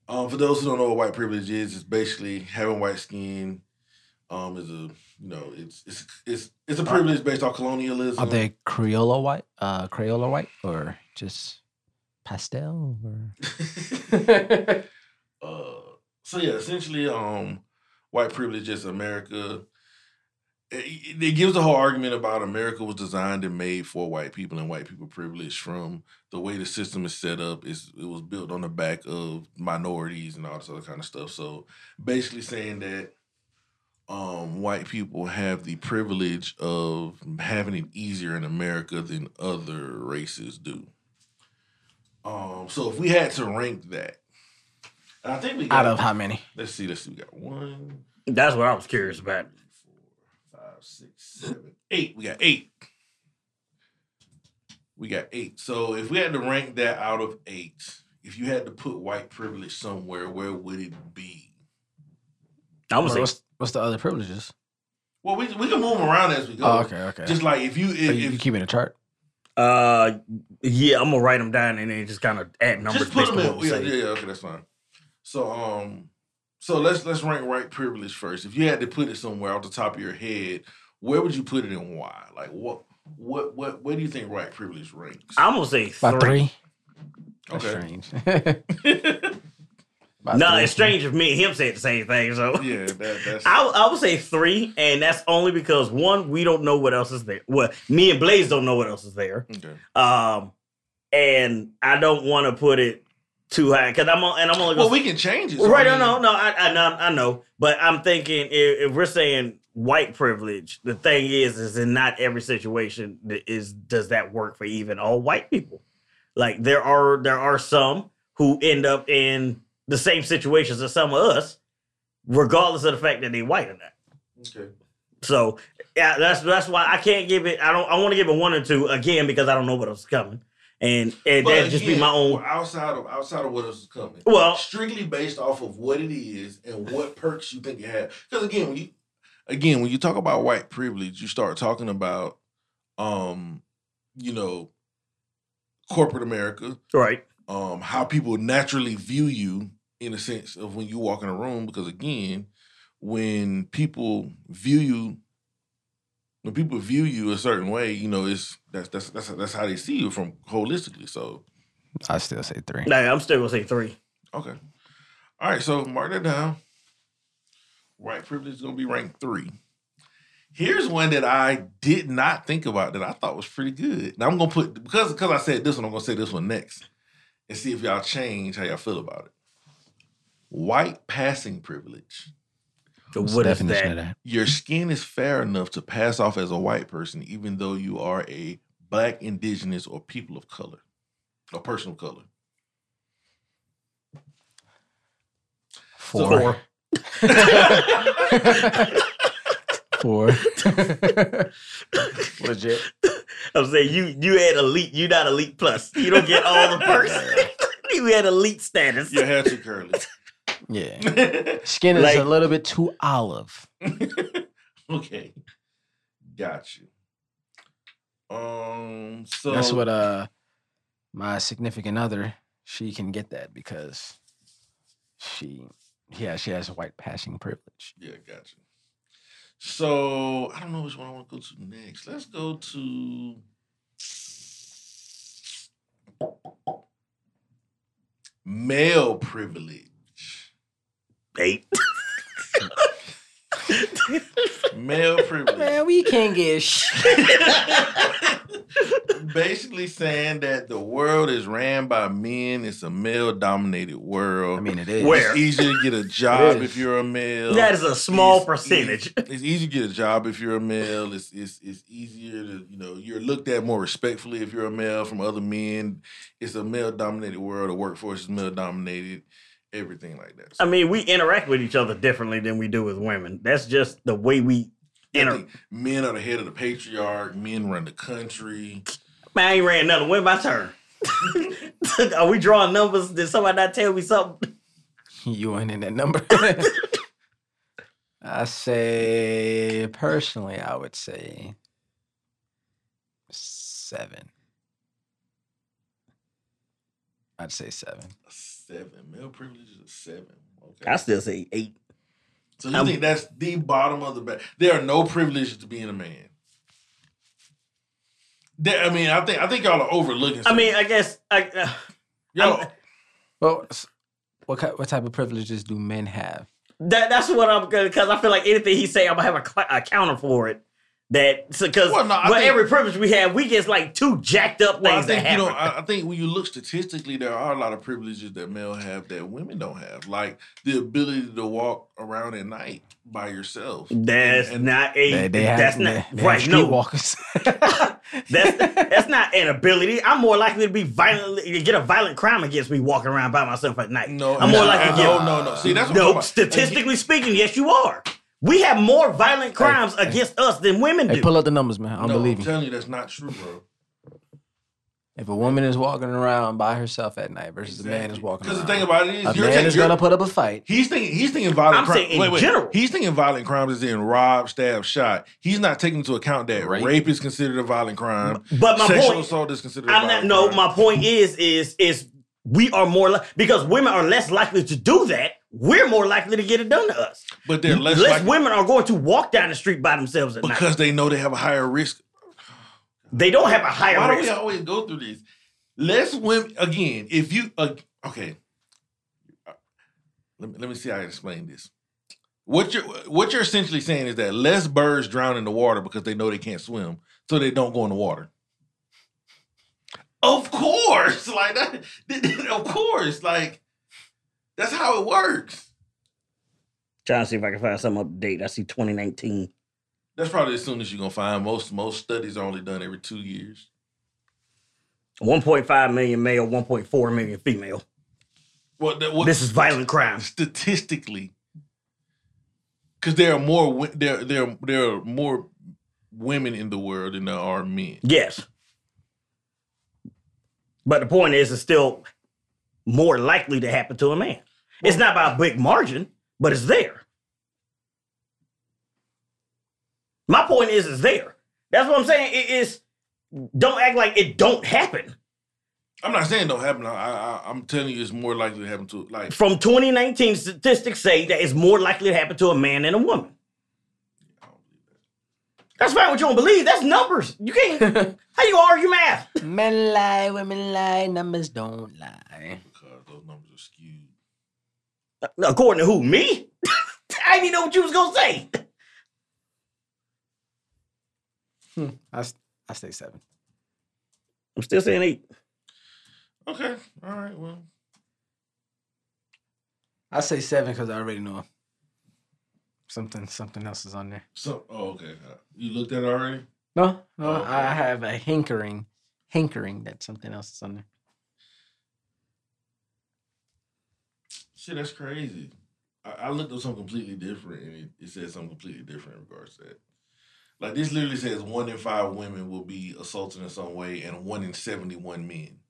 Um, for those who don't know what white privilege is, it's basically having white skin. Um, is a you know it's it's it's it's a privilege based on colonialism. Are they Crayola white? Uh, Crayola white or just pastel? Or uh, so yeah, essentially, um, white privilege is America. It, it gives the whole argument about America was designed and made for white people and white people privilege from the way the system is set up. Is it was built on the back of minorities and all this other kind of stuff. So basically saying that um, white people have the privilege of having it easier in America than other races do. Um, so if we had to rank that, and I think we got out of how many? Let's see. Let's see. We got one, That's what I was curious about. four, five, six, seven, eight. We got eight. We got eight. So if we had to rank that out of eight, if you had to put white privilege somewhere, where would it be? I'm gonna say What's, what's the other privileges? Well, we we can move them around as we go. Oh, okay, okay. Just like if you Are if, you, you if keeping a chart? Uh, yeah, I'm gonna write them down and then just kind of add numbers just put them in. we Yeah, yeah, yeah, okay, that's fine. So um, so let's let's rank white privilege first. If you had to put it somewhere off the top of your head, where would you put it and why? Like what what what where do you think white privilege ranks? I'm gonna say About three. three. That's Okay. strange. About No, it's strange if me and him said the same thing. So yeah, that, that's I, I would say three, and that's only because one, we don't know what else is there. Well, me and Blaze don't know what else is there. okay. Um, and I don't want to put it too high because I'm on, and I'm only Well, going we can change it. So right, I no, mean- no, no. I, I know, I know, but I'm thinking if, if we're saying white privilege, the thing is, is in not every situation that is does that work for even all white people. Like there are there are some who end up in the same situations as some of us, regardless of the fact that they white or not. Okay. So yeah, that's that's why I can't give it. I don't. I want to give it one or two again because I don't know what else is coming, and and that just be my own. outside of outside of what else is coming. Well, strictly based off of what it is and what perks you think it has. Because again, when you again, when you talk about white privilege, you start talking about, um, you know, corporate America, Right. um, how people naturally view you in a sense of when you walk in a room. Because again, when people view you, when people view you a certain way, you know, it's that's that's that's that's how they see you from holistically. So I still say three. Nah, I'm still gonna say three. okay, all right. So mark that down. White privilege is gonna be ranked three. Here's one that I did not think about that I thought was pretty good. Now I'm gonna put because because I said this one, I'm gonna say this one next and see if y'all change how y'all feel about it. White passing privilege. So What's what definition that? of that? Your skin is fair enough to pass off as a white person, even though you are a black, indigenous, or people of color, or person of color. Four. Four. Legit. I'm saying you you had elite. You not elite plus. You don't get all the perks. you had elite status. Your hair too curly. Yeah. Skin is Like- a little bit too olive. okay, got you. Um, so That's what uh my significant other she can get that because she yeah she has a white passing privilege. Yeah, got you. So I don't know which one I want to go to next. Let's go to male privilege. Eight. Male privilege. Man, we can't get shit. Basically saying that the world is ran by men. It's a male dominated world. I mean it is. Where? It's easier to get a job if you're a male. That is a small It's percentage. easy- it's easy to get a job if you're a male. It's, it's it's easier to you know you're looked at more respectfully if you're a male from other men. It's a male dominated world. The workforce is male dominated. Everything like that. I mean, we interact with each other differently than we do with women. That's just the way we I think men are the head of the patriarch. Men run the country. Man, I ain't ran nothing. When my turn? Are we drawing numbers? Did somebody not tell me something? You ain't in that number. I say personally, I would say seven. I'd say seven. A seven. Male privilege is a seven. Okay. I still say eight. so you I'm- think that's the bottom of the bag? There are no privileges to being a man. There, I mean, I think I think y'all are overlooking. I mean. I guess I. Uh, y'all. Well, what ki- what type of privileges do men have? that that's what I'm gonna because I feel like anything he say, I'm gonna have a, a counter for it. That because Well, no, I well, every privilege we have, we get like two jacked up Well, I things that think you know. I, I think when you look statistically, there are a lot of privileges that male have that women don't have, like the ability to walk around at night by yourself. that's And- and- not a. They, they that's they, not they have right. No, streetwalkers. that's that's not an ability. I'm more likely to be violently to get a violent crime against me walking around by myself at night. No, I'm more no, likely to get no, no, no. See, that's what I'm no. talking. Statistically speaking, yes, you are. We have more violent crimes hey. against us than women hey, do. pull up the numbers, man. I don't no, believe I'm telling you, that's not true, bro. If a woman is walking around by herself at night versus a man is walking Because around, the thing about it is, a you're man taking, is gonna put up a fight. He's thinking he's thinking violent I'm crimes. saying in wait, wait. general. He's thinking violent crimes as in rob, stab, shot. He's not taking into account that rape, Rape. is considered a violent crime. but my Sexual point, assault is considered. a I'm not. violent No, my point is, is, is we are more li- because women are less likely to do that. We're more likely to get it done to us. but they're less, Less likely women are going to walk down the street by themselves at night. because they know they have a higher risk. They don't have a higher Why do risk. we always go through this? Less women again. If you uh, okay, let me let me see how I explain this. What you're what you're essentially saying is that less birds drown in the water because they know they can't swim, so they don't go in the water. Of course, like that. Of course, like that's how it works. Trying to see if I can find some update. I see 2019. That's probably as soon as you're gonna find. Most most studies are only done every two years. 1.5 million male, 1.4 million female. Well, that, This is violent crime. statistically because there are more there there there are more women in the world than there are men. Yes. But the point is, it's still more likely to happen to a man. It's not by a big margin, but it's there. My point is, it's there. That's what I'm saying. It is. Don't act like it don't happen. I'm not saying it don't happen. I, I, I'm telling you, it's more likely to happen to like. From 2019 statistics say that it's more likely to happen to a man than a woman. I don't believe. That's fine. What you don't believe? That's numbers. You can't. how you gonna argue math? Men lie, women lie, numbers don't lie. because those numbers are skewed. According to who? Me? I didn't even know what you was gonna say. Hmm. I, s- I say seven. I'm still saying eight. Okay, all right. Well, I say seven because I already know something something else is on there. so oh, okay. Uh, You looked at it already. No, no, Oh, okay. I have a hankering, hankering that something else is on there. Shit, that's crazy. I, I looked up something completely different, and it, it said something completely different in regards to that. Like this literally says one in five women will be assaulted in some way, and one in seventy-one men.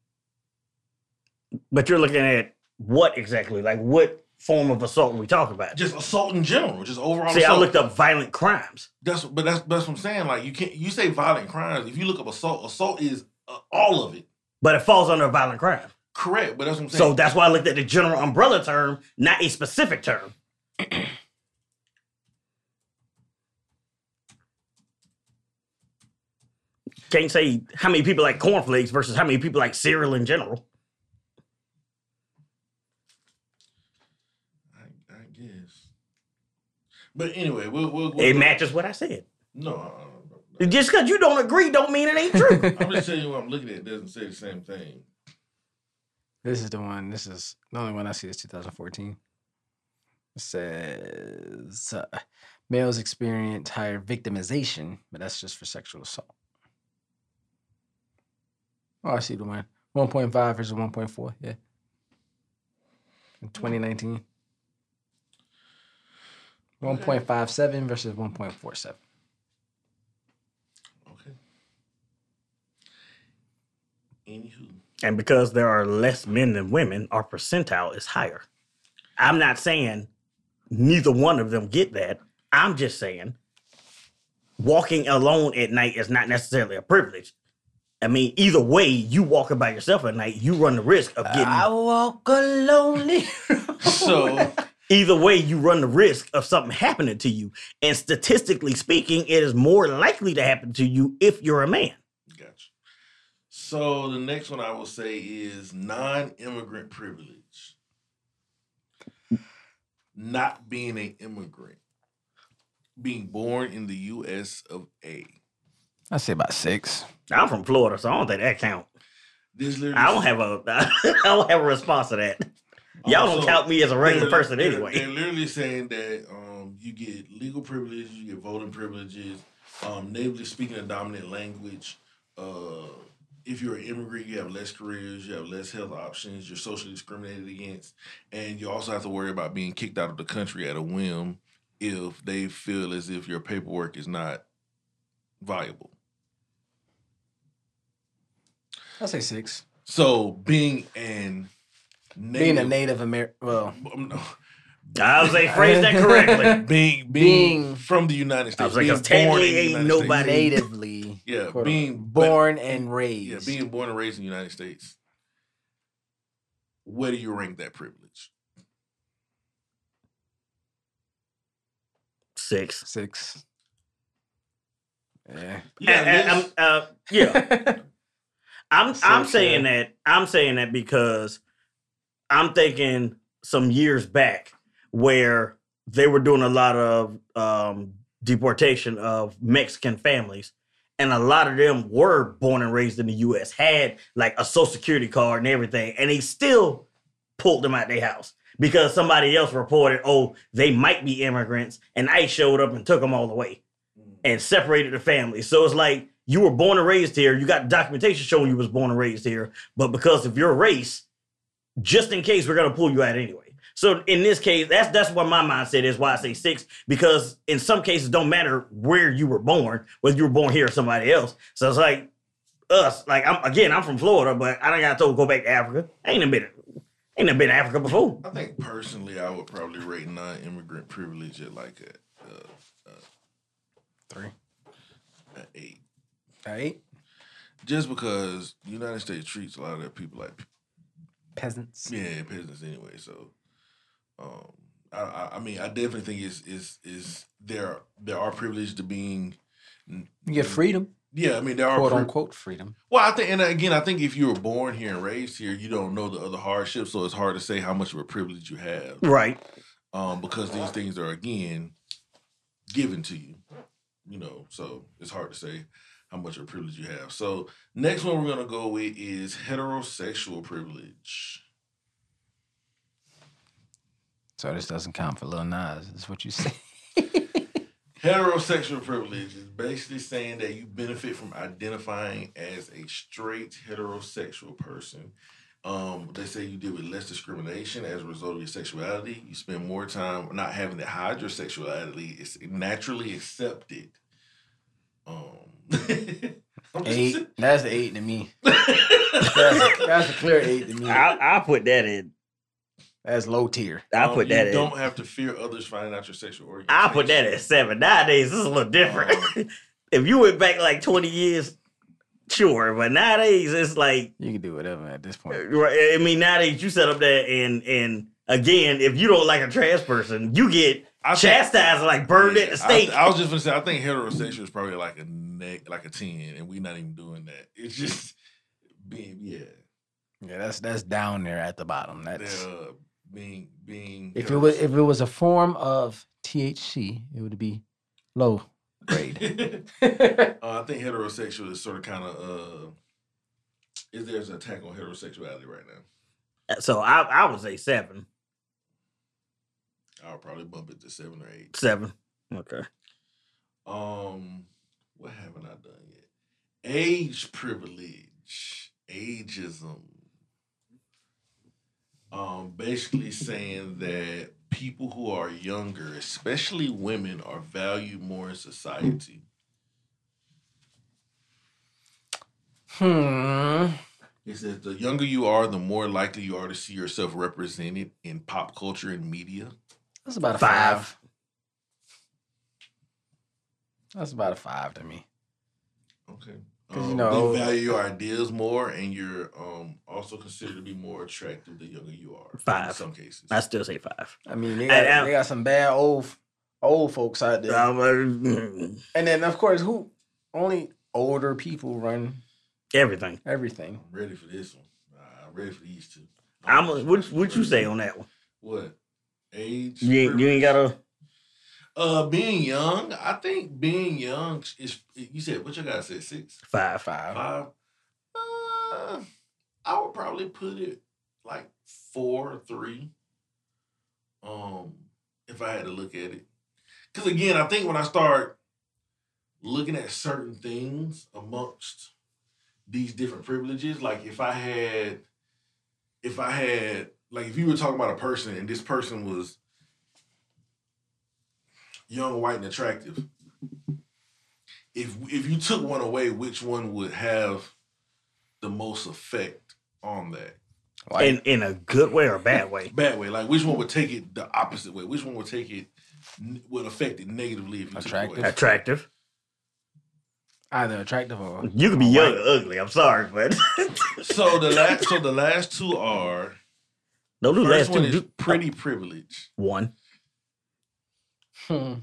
But you're looking at what exactly? Like what form of assault are we talking about? Just assault in general, just overall. See, I looked up violent crimes. That's but that's that's what I'm saying. Like you can't you say violent crimes. If you look up assault, assault is uh, all of it. But it falls under a violent crime. Correct, but that's what I'm saying. So that's why I looked at the general umbrella term, not a specific term. Can't say how many people like cornflakes versus how many people like cereal in general. I, I guess. But anyway, we'll we'll. we'll It matches what I said. No, uh. Just because you don't agree, don't mean it ain't true. I'm just telling you what I'm looking at. It doesn't say the same thing. This is the one. This is the only one I see is 2014. It says uh, males experience higher victimization, but that's just for sexual assault. Oh, I see the one. 1.5 versus 1.4. Yeah. In 2019. 1.57 versus 1.47. Okay. Anywho, and because there are less men than women, our percentile is higher. I'm not saying neither one of them get that. I'm just saying walking alone at night is not necessarily a privilege. I mean, either way, you walking by yourself at night, you run the risk of getting. I walk a lonely. so either way, you run the risk of something happening to you. And statistically speaking, it is more likely to happen to you if you're a man. Gotcha. So the next one I will say is non-immigrant privilege. Not being an immigrant. Being born in the US of A. I say about six. I'm from Florida, so I don't think that count. This literally I don't have a I don't have a response to that. Y'all don't Also, count me as a regular they're- person they're- anyway. They're literally saying that um, you get legal privileges, you get voting privileges, um, natively speaking a dominant language. Uh, if you're an immigrant, you have less careers, you have less health options, you're socially discriminated against, and you also have to worry about being kicked out of the country at a whim if they feel as if your paperwork is not viable. I say six. So being an native, Being a Native American, well, Um, no. I was like, phrase that correctly. being, being Being- from the United States. I was like, being 'cause technically in the ain't United nobody- States. natively, Yeah, quote, being born and raised. Yeah, being born and raised in the United States. Where do you rank that privilege? Six. six. Yeah. You And- got I'm, uh, yeah, I'm Six, I'm saying yeah. that I'm saying that because I'm thinking some years back where they were doing a lot of um, deportation of Mexican families, and a lot of them were born and raised in the U.S. had like a social security card and everything, and they still pulled them out their house because somebody else reported, oh, they might be immigrants, and ICE showed up and took them all away mm. and separated the family. So it's like you were born and raised here. You got documentation showing you was born and raised here, but because of your race, just in case we're gonna pull you out anyway. So in this case, that's that's what my mindset is. Why I say six because in some cases, don't matter where you were born, whether you were born here or somebody else. So it's like us. Like I'm again, I'm from Florida, but I don't got told to go back to Africa. I ain't never been, ain't never been to Africa before. I think personally, I would probably rate non-immigrant privilege at like a, uh, Three. an eight. Right? Just because the United States treats a lot of their people like Peasants. yeah peasants anyway. So, um, I, I, mean, I definitely think is is is there there are privileges to being You get freedom, yeah. I mean, there are quote unquote freedom. Well, I think, and again, I think if you were born here and raised here, you don't know the other hardships, so it's hard to say how much of a privilege you have, Right. um, because these things are again given to you, you know. So it's hard to say how much of a privilege you have. So next one we're gonna go with is heterosexual privilege. So this doesn't count for Lil Nas. Is what you say? Heterosexual privilege is basically saying that you benefit from identifying as a straight heterosexual person. Um, they say you deal with less discrimination as a result of your sexuality. You spend more time not having to hide your sexuality. It's naturally accepted. Um, I'm just- Eight. That's the eight to me. That's a, that's a clear eight to me. I I put that in. That's low tier. I um, put that in. You don't have to fear others finding out your sexual orientation. I put that at seven. Nowadays, this is a little different. Um, if you went back like 20 years, sure. But nowadays, it's like, You can do whatever at this point. right, I mean, nowadays you set up there and, and again, if you don't like a trans person, you get I think- chastised like burned at the stake. I, I was just gonna say, I think heterosexual is probably like a neck, like a ten, and we're not even doing that. It's just being, yeah, Yeah, that's that's down there at the bottom. That's uh, being, being. if it was if it was a form of THC, it would be low grade. uh, I think heterosexual is sort of kind of uh, is there's an attack on heterosexuality right now. so I, I would say seven. I'll probably bump it to seven or eight. Seven. Okay. Um, what haven't I done yet? Age privilege, ageism. Um, basically saying that people who are younger, especially women, are valued more in society. hmm. It says the younger you are, the more likely you are to see yourself represented in pop culture and media. That's about a Five. five. That's about a five to me. Okay. 'Cause, you Um, know- they value your ideas more, and you're um, also considered to be more attractive the younger you are. In Five. some cases. I still say five. I mean, they And- got, and- they got some bad old old folks out there. And then of course, who only older people run everything. everything. I'm ready for this one. Uh, I'm ready for these two. I'm. What what you say on that one? What age? You ain't, you ain't got a. Uh, being young, I think being young is. You said what you guys said six, Five. Five. five. Uh, I would probably put it like four or three. Um, if I had to look at it, because again, I think when I start looking at certain things amongst these different privileges, like if I had, if I had, like if you were talking about a person and this person was young, white, and attractive, if if you took one away, which one would have the most effect on that? White. In in a good way or a bad way. Bad way, like which one would take it the opposite way? Which one would take it would affect it negatively if you Attractive. took it away? Attractive. Either attractive or You could be young white. or ugly. I'm sorry, but So the last, so the last two are don't do first last one two. is Do pretty privilege. one. Hmm.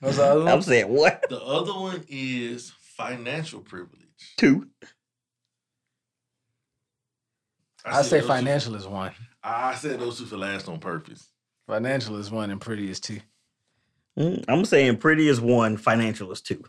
What's the other one? I'm saying what? The other one is financial privilege. Two. I say said those two- financial is one. I said those two for last on purpose. Financial is one and pretty is two. Mm, I'm saying pretty is one, financial is two.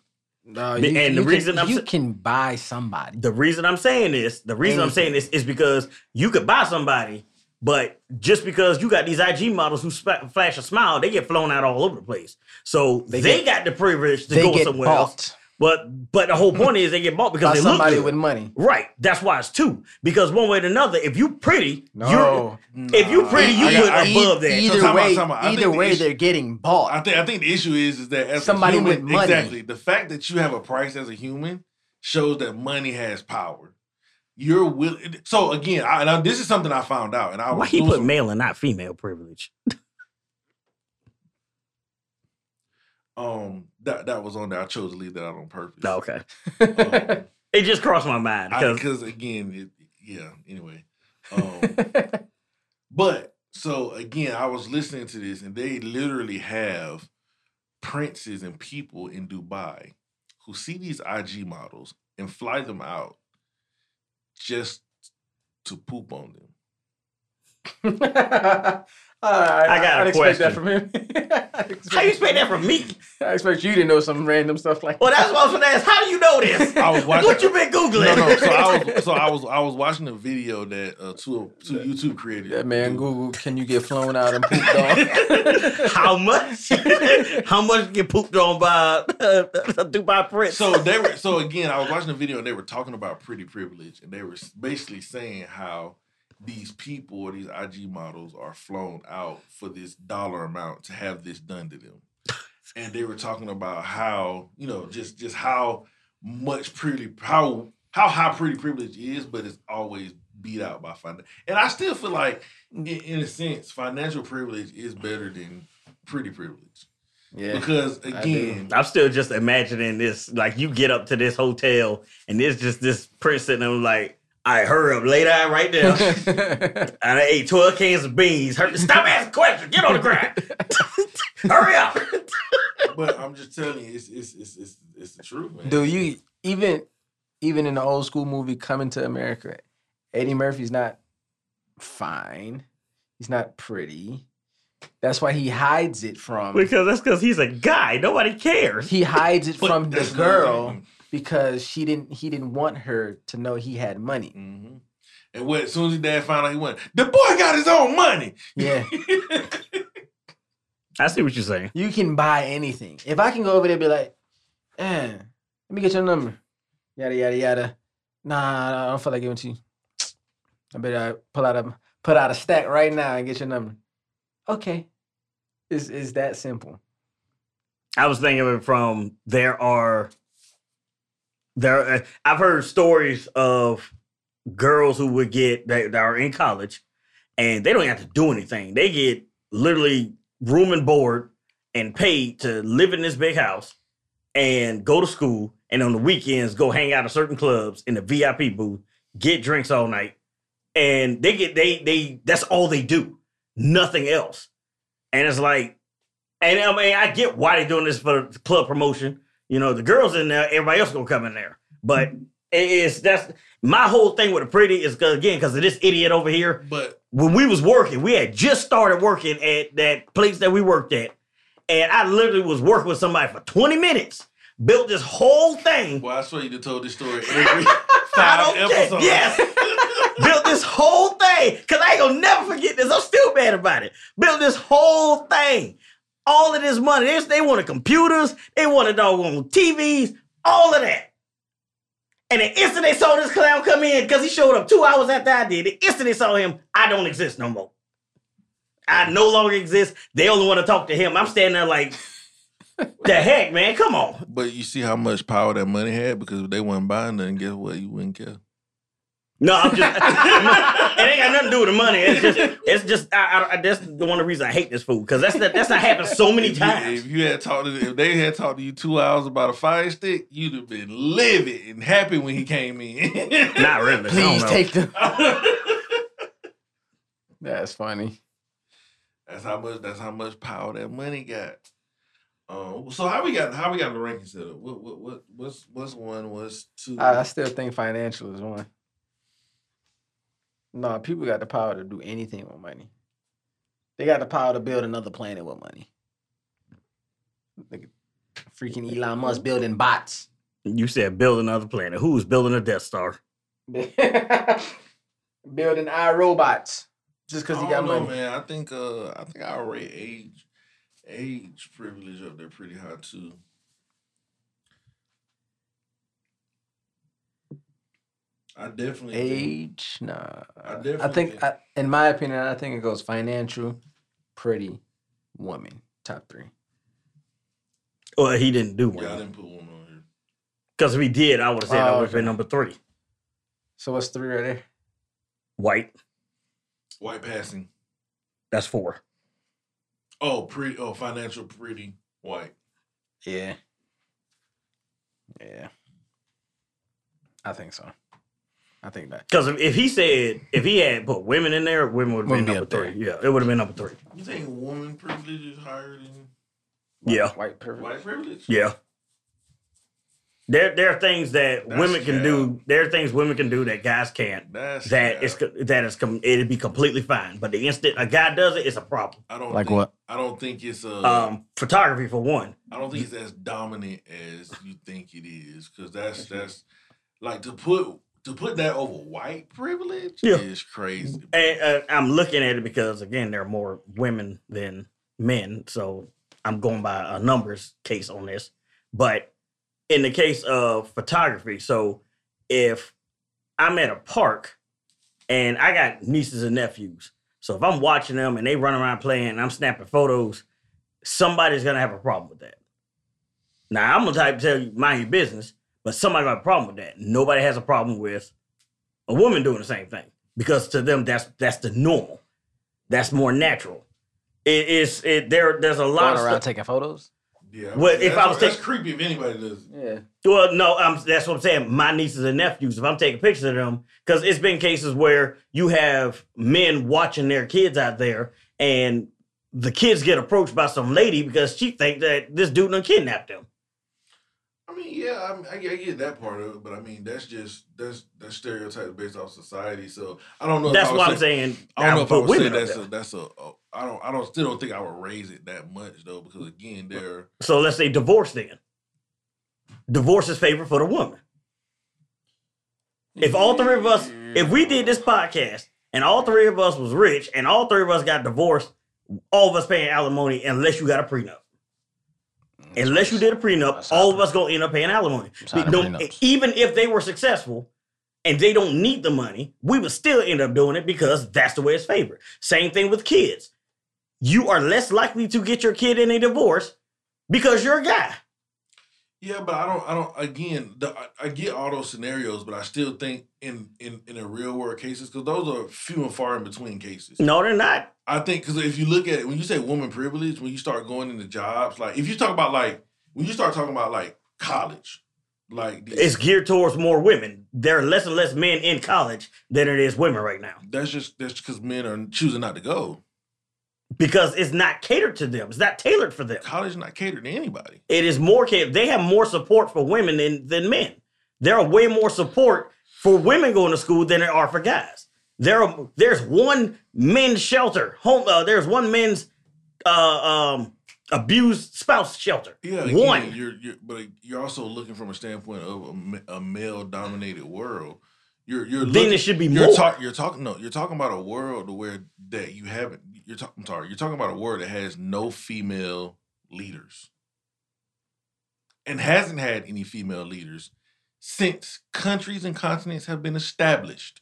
No, you, and the you reason can, I'm you sa- can buy somebody. The reason I'm saying this, the reason I'm saying this is because you could buy somebody, but just because you got these IG models who sp- flash a smile, they get flown out all over the place. So they, They got the privilege to They go get somewhere else. bought But but the whole point is they get bought because by they somebody look good. with money. right. That's why it's two. Because one way or another, if you pretty, you're No, if you pretty, you I got- put I- above that. So Either time out, way, time out. I either think the way, issue- they're getting bought. I think I think the issue is is that as Somebody a human, with money. exactly the fact that you have a price as a human shows that money has power. You're willing. So again, I, now this is something I found out, and I Why was he put some- male and not female privilege? Um, that that was on there. I chose to leave that out on purpose. No, okay. Um, It just crossed my mind because because again, it, yeah. Anyway, um, but so again, I was listening to this, and they literally have princes and people in Dubai who see these IG models and fly them out just to poop on them. I, I got a I'd expect that question. from him. I'd how you expect that from me? I expect you to know some random stuff like Well, that's what I was gonna ask. How do you know this? I was watching. What you been googling? No, no. So I was, so I was, I was watching a video that uh, two two YouTube creators. that man. Google. Can you get flown out and pooped on? How much? How much get pooped on by uh, Dubai Prince? So they were. So again, I was watching the video and they were talking about pretty privilege, and they were basically saying how these people or these IG models are flown out for this dollar amount to have this done to them, and they were talking about how you know just just how much pretty how how high pretty privilege is, but it's always beat out by finance. And I still feel like, in, in a sense, financial privilege is better than pretty privilege yeah. because again. I'm still just imagining this. Like you get up to this hotel and there's just this prince sitting there like, I hurry up, lay down right there. and I ate 12 cans of beans. Hurry, stop asking questions. Get on the ground. hurry up. But I'm just telling you, it's it's it's it's, it's the truth, man. Do you even even in the old school movie Coming to America, Eddie Murphy's not fine. He's not pretty. That's why he hides it from. Because that's because he's a guy. Nobody cares. He hides it from the girl thing. Because she didn't. He didn't want her to know he had money. Mhm. And what? As soon as his dad found out he went, the boy got his own money. Yeah, I see what you're saying. you can buy anything. If I can go over there and be like, eh, let me get your number. Yada yada yada. Nah, nah, I don't feel like giving it to you. I better pull out a put out a stack right now and get your number. Okay. Is is that simple? I was thinking of it from there are there. Uh, I've heard stories of girls who would get that, that are in college and they don't have to do anything. They get literally room and board and paid to live in this big house and go to school and on the weekends go hang out at certain clubs in the VIP booth, get drinks all night, and they get they they that's all they do, nothing else. And it's like, and I mean, I get why they're doing this for club promotion. You know, the girls in there, everybody else gonna come in there. But it is that's my whole thing with the pretty is because again, because of this idiot over here. But When we was working, we had just started working at that place that we worked at, and I literally was working with somebody for 20 minutes, built this whole thing. Well, I swear you told this story every five episodes. Yes. Built this whole thing. Cause I ain't gonna never forget this. I'm still mad about it. Built this whole thing. All of this money. They, they wanted computers. They wanted doggone TVs. All of that. And the instant they saw this clown come in, because he showed up two hours after I did, the instant they saw him, I don't exist no more. I no longer exist. They only want to talk to him. I'm standing there like, the heck, man? Come on. But you see how much power that money had because if they weren't buying nothing, guess what? You wouldn't care. No, I'm just. it ain't got nothing to do with the money. It's just. It's just. I, I, that's the one of the reasons I hate this food because that's not, that's not happened so many If you, times. if you had talked to if they had talked to you two hours about a fire stick, you'd have been livid and happy when he came in. Not really. I don't Please know. take them. That's funny. That's how much. That's how much power that money got. Um, so how we got how we got the rankings set up? What what what what's what's one? What's two? I, I still think financial is one. No, people got the power to do anything with money. They got the power to build another planet with money. Look at freaking Elon Musk building bots. You said build another planet. Who's building a Death Star? building our robots just because I he got don't know, money. man. I think uh I think I rate age age privilege up there pretty high too. I definitely think- Age, nah. I I, definitely think, think- I, in my opinion, I think it goes financial, pretty, woman, top three. Well, he didn't do one. Yeah, I one. didn't put one on here. Because if he did, I would have said that Oh, would have been number three. So what's three right there? White. White passing. That's four. Oh, pretty. Oh, financial pretty white. Yeah. Yeah. I think so. I think that. Because if, if he said if he had put women in there, women would have been Women be number up there. three. Yeah, it would have been number three. You think woman privilege is higher than Yeah, White privilege. white privilege? yeah. There, there are things that That's women can cap. do. There are things women can do that guys can't. That's That cap. is co- that is com- it'd be completely fine. But the instant a guy does it, it's a problem. I don't Like think, what? I don't think it's uh Um, photography for one. I don't think it's as dominant as you think it is because that's that's like to put to put that over white privilege Yeah. is crazy. And uh, I'm looking at it because again, there are more women than men, so I'm going by a numbers case on this. But in the case of photography, so if I'm at a park and I got nieces and nephews, so if I'm watching them and they run around playing and I'm snapping photos, somebody's gonna have a problem with that. Now I'm the type to tell you mind your business, but somebody got a problem with that. Nobody has a problem with a woman doing the same thing because to them that's that's the normal. That's more natural. It is it there. There's a lot Going of around stuff. taking photos. Yeah, Well, if I was that's creepy if anybody does. Yeah. Well, no, um, that's what I'm saying. My nieces and nephews, if I'm taking pictures of them, because it's been cases where you have men watching their kids out there, and the kids get approached by some lady because she think that this dude done kidnapped them. I mean, yeah, I, mean, I, get- I get that part of it, but I mean, that's just that's that's stereotypes based off society. So I don't know. That's why I'm say- saying I don't know if I would say that's a, that's a, a I don't I don't still don't think I would raise it that much though because again they're So let's say divorce then. Divorce is favor for the woman. If all three of us, if we did this podcast and all three of us was rich and all three of us got divorced, all of us paying alimony unless you got a prenup. Unless you did a prenup, all of us gonna end up paying alimony. Signing even if they were successful and they don't need the money, we would still end up doing it because that's the way it's favored. Same thing with kids. You are less likely to get your kid in a divorce because you're a guy. Yeah, but I don't. I don't. Again, the, I, I get all those scenarios, but I still think in in in the real world cases, because those are few and far in between cases. No, they're not. I think because if you look at it, when you say woman privilege, when you start going into jobs, like if you talk about like when you start talking about like college, like these- It's geared towards more women. There are less and less men in college than it is women right now that's just that's because men are choosing not to go. Because it's not catered to them. It's not tailored for them. College is not catered to anybody. It is more catered. They have more support for women than than men. There are way more support for women going to school than there are for guys. There are there's one men's shelter. Home uh, there's one men's uh, um, abused spouse shelter. Yeah, one. You're, you're, but you're also looking from a standpoint of a, a male-dominated world. You're, you're Then looking, it should be you're more. talk- you're talking. No, you're talking about a world where that you haven't. You're talking. I'm sorry. You're talking about a world that has no female leaders, and hasn't had any female leaders since countries and continents have been established.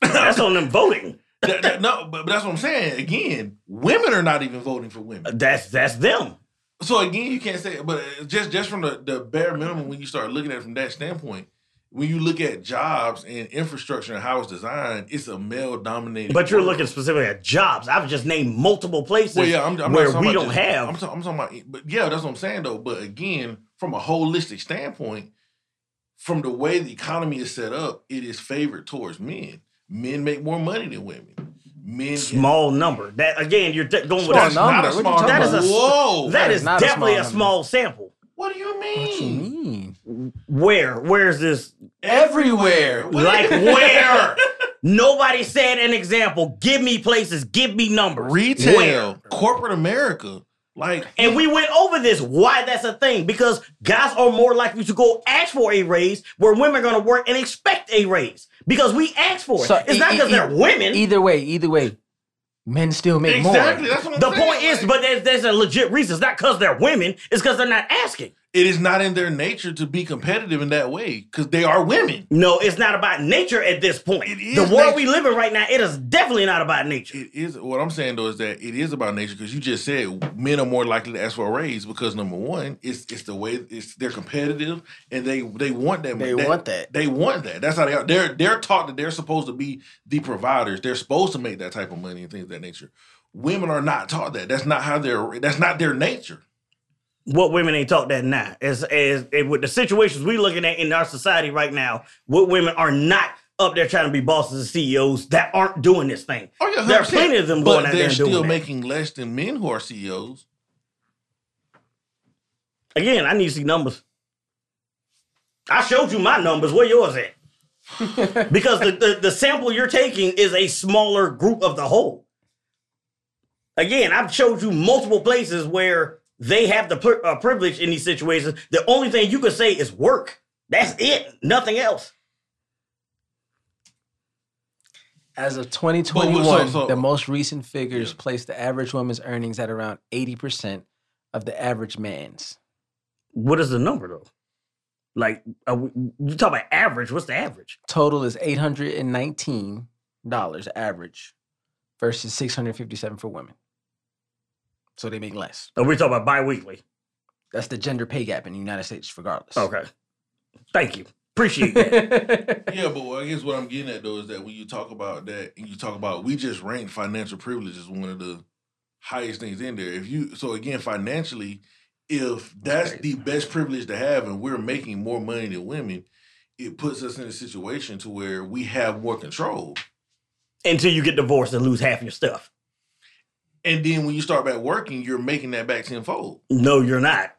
That's on them voting. That- that- no, but, but that's what I'm saying. Again, women are not even voting for women. That's that's them. So again, you can't say, but just just from the, the bare minimum, when you start looking at it from that standpoint, when you look at jobs and infrastructure and how it's designed, it's a male dominated. But you're looking specifically at jobs. I've just named multiple places well, yeah, I'm, I'm where we don't just- have. I'm, talking, I'm talking about, eh, but yeah, that's what I'm saying though. But again, from a holistic standpoint, from the way the economy is set up, it is favored towards men. Men make more money than women. Men get- small number. That again, you're t- going with Small That's that. number. not a small talking That is a- Whoa! that that is, is not a definitely small a small sample. What do you mean? What you mean? Where? Where's this? Everywhere. What Like where? Nobody said an example. Give me places. Give me numbers. Retail, Where? corporate America, like And we went over this. Why that's a thing? Because guys are more likely to go ask for a raise, where women are going to work and expect a raise because we ask for it. So, it's e- not because e- they're women. Either way, either way, men still make exactly. more. That's what I'm the saying. point is, but there's, there's a legit reason. It's not because they're women. It's because they're not asking. It is not in their nature to be competitive in that way because they are women. No, it's not about nature at this point. It is the world nature. we live in right now, it is definitely not about nature. It is what I'm saying though is that it is about nature because you just said men are more likely to ask for a raise because number one, it's it's the way it's they're competitive and they they want that. They want that. They want that. That's how they are. They're they're taught that they're supposed to be the providers. They're supposed to make that type of money and things of that nature. Women are not taught that. That's not how they're. That's not their nature. What women ain't taught that now. As, as, as with the situations we looking at in our society right now, what women are not up there trying to be bosses and CEOs that aren't doing this thing. Oh yeah, There are plenty of them going but out there they're and doing still that. making less than men who are CEOs. Again, I need to see numbers. I showed you my numbers. Where yours at? because the, the, the sample you're taking is a smaller group of the whole. Again, I've showed you multiple places where they have the pri- uh, privilege in these situations. The only thing you can say is work. That's it. Nothing else. As of 2021, so- so- the most recent figures place the average woman's earnings at around 80% of the average man's. What is the number though? Like we, you talk about average. What's the average? Total is $819 average versus 657 for women. So they make less. Oh, Are we talking about biweekly? That's the gender pay gap in the United States, regardless. Okay. Thank you. Appreciate that. Yeah, but I guess what I'm getting at though is that when you talk about that and you talk about we just rank financial privilege as one of the highest things in there. If you so again financially, if that's the best privilege to have and we're making more money than women, it puts us in a situation to where we have more control. Until you get divorced and lose half your stuff. And then when you start back working, you're making that back tenfold. No, you're not.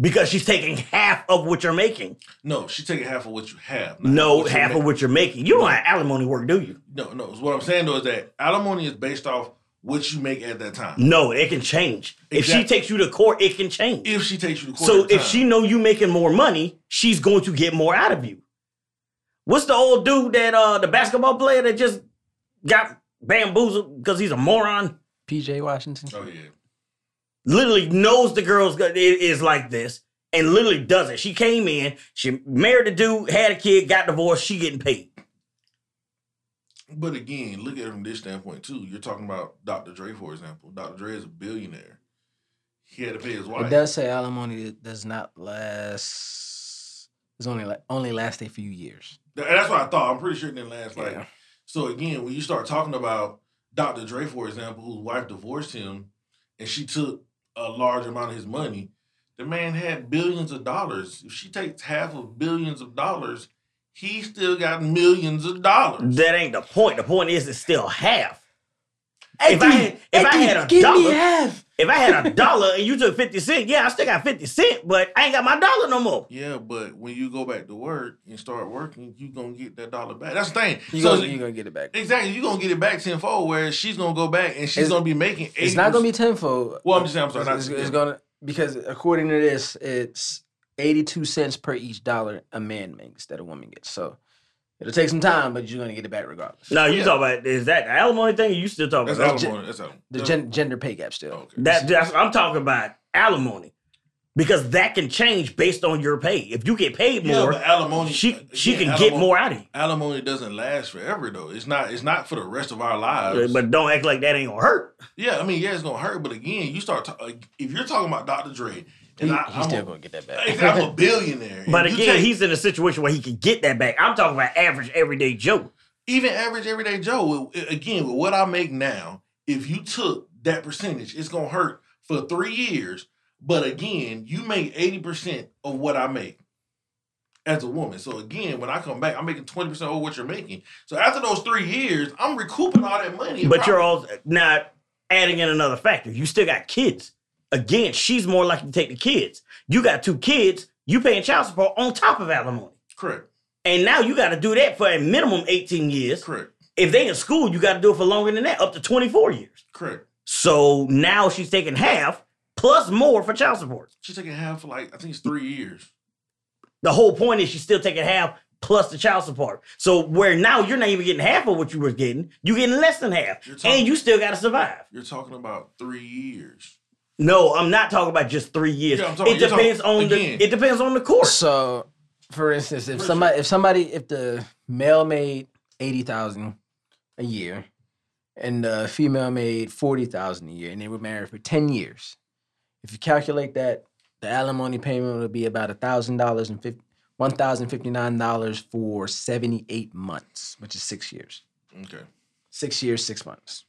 Because she's taking half of what you're making. No, she's taking half of what you have. No, half of what you're making. You don't have alimony work, do you? No, no. What I'm saying though is that alimony is based off what you make at that time. No, it can change. If she takes you to court, it can change. If she takes you to court, so if time. she know you making more money, she's going to get more out of you. What's the old dude that uh the basketball player that just got bamboozled because he's a moron? PJ Washington. Oh yeah. literally knows the girl's go- it is like this and literally does it. She came in, she married a dude, had a kid, got divorced, she getting paid. But again, look at it from this standpoint too. You're talking about Dr. Dre, for example. Dr. Dre is a billionaire. He had to pay his wife. It does say alimony does not last. It's only like only last a few years. That's what I thought. I'm pretty sure it didn't last like. Yeah. So again, when you start talking about Dr. Dre, for example, whose wife divorced him, and she took a large amount of his money, the man had billions of dollars. If she takes half of billions of dollars, he still got millions of dollars. That ain't the point. The point is it's still half. If I had- if I had a give me dollar- half. If I had a dollar and you took 50 cent, yeah, I still got 50 cent, but I ain't got my dollar no more. Yeah, but when you go back to work and start working, you gonna get that dollar back. That's the thing. You so gonna, you gonna get it back. exactly, You're gonna get it back tenfold. Whereas she's gonna go back and she's It's- gonna be making. 80 It's not gonna be tenfold. Well, I'm just saying. I'm sorry. Not, It's, it's gonna because according to this, it's eighty-two cents per each dollar a man makes that a woman gets. So it'll take some time, but you're gonna get it back regardless. No, you Yeah. talk about is that the alimony thing or you still talking That's about alimony. That's alimony. The gen- gender pay gap still. Okay. that that's I'm talking about alimony. Because that can change based on your pay. If you get paid more, but alimony. she uh, she again, can get more out of you. Alimony doesn't last forever though. It's not. It's not for the rest of our lives. But don't act like that ain't gonna hurt. yeah, I mean, yeah, it's gonna hurt. But again, you start. ta- like, if you're talking about Dr. Dre, and He, I, he's I'm still a, gonna get that back. I'm a billionaire. But again, take- he's in a situation where he can get that back. I'm talking about average everyday Joe. even average everyday Joe, again, with what I make now, if you took that percentage, it's gonna hurt for three years. But again, you make 80% of what I make as a woman. So again, when I come back, I'm making 20% over what you're making. So after those three years, I'm recouping all that money. and But you're probably- all not adding in another factor. You still got kids. Again, she's more likely to take the kids. You got two kids, you paying child support on top of alimony. correct. And now you got to do that for a minimum 18 years. Correct. If they in school, you got to do it for longer than that, up to 24 years. Correct. So now she's taking half plus more for child support. She's taking half for like I think it's three years. The whole point is she's still taking half plus the child support. So where now you're not even getting half of what you were getting, you're getting less than half, talking- and you still got to survive. You're talking about three years. No, I'm not talking about just three years. Yeah, I'm talking- it depends talking- on the. again. It depends on the court. So, for instance, if For somebody, if somebody, if the male made eighty thousand a year, and the female made forty thousand a year, and they were married for ten years, if you calculate that, the alimony payment would be about a thousand dollars and fifty. One thousand fifty nine dollars for seventy eight months, which is six years. Okay, Six years, six months.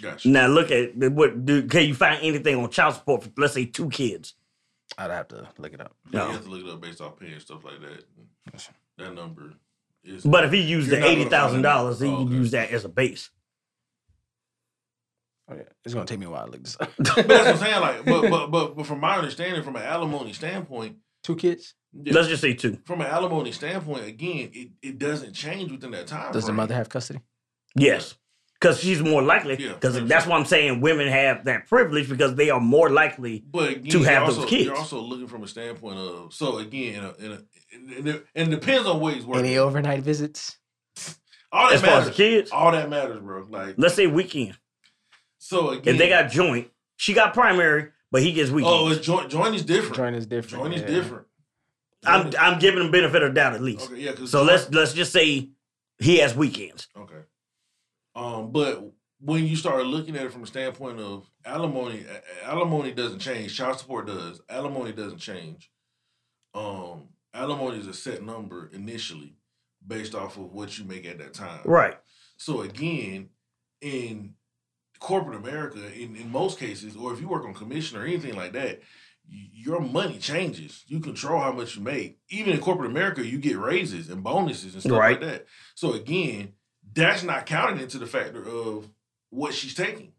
Gotcha. Now look at what. Do, can you find anything on child support for let's say two kids? I'd have to look it up. Yeah, No. You have to look it up based off pay and stuff like that. Yes. That number is. But if he used You're the not eighty gonna find thousand dollars, that. he Oh, can use that as a base. Oh, yeah. It's gonna take me a while to look this up. but that's what I'm saying. Like, but, but but but from my understanding, from an alimony standpoint, Two kids. yeah, Let's just say two. from an alimony standpoint, again, it, it doesn't change within that time. Does the mother have custody? Yes. Because she's more likely. Yeah, Because that's that's why I'm saying women have that privilege because they are more likely. But again, to you're have those kids. You're also looking from a standpoint of so again, in a, in a, and it, and it depends on where he's working. Any overnight visits? all that As far as the matters. kids, all that matters, bro. Like let's say weekend. so again, If they got joint, she got primary, but he gets weekend. oh, it's joint. Joint is different. Joint is different. Joint is yeah. different. I'm is- I'm giving him benefit of doubt at least. okay, yeah. 'cause So joint- let's let's just say he has weekends. Okay. Um, but when you start looking at it from a standpoint of alimony, alimony doesn't change. Child support does. Alimony doesn't change. Um, alimony is a set number initially, based off of what you make at that time. Right. So again, in corporate America, in, in most cases, or if you work on commission or anything like that, your money changes. You control how much you make. Even in corporate America, you get raises and bonuses and stuff Right. like that. So again, that's not counted into the factor of what she's taking.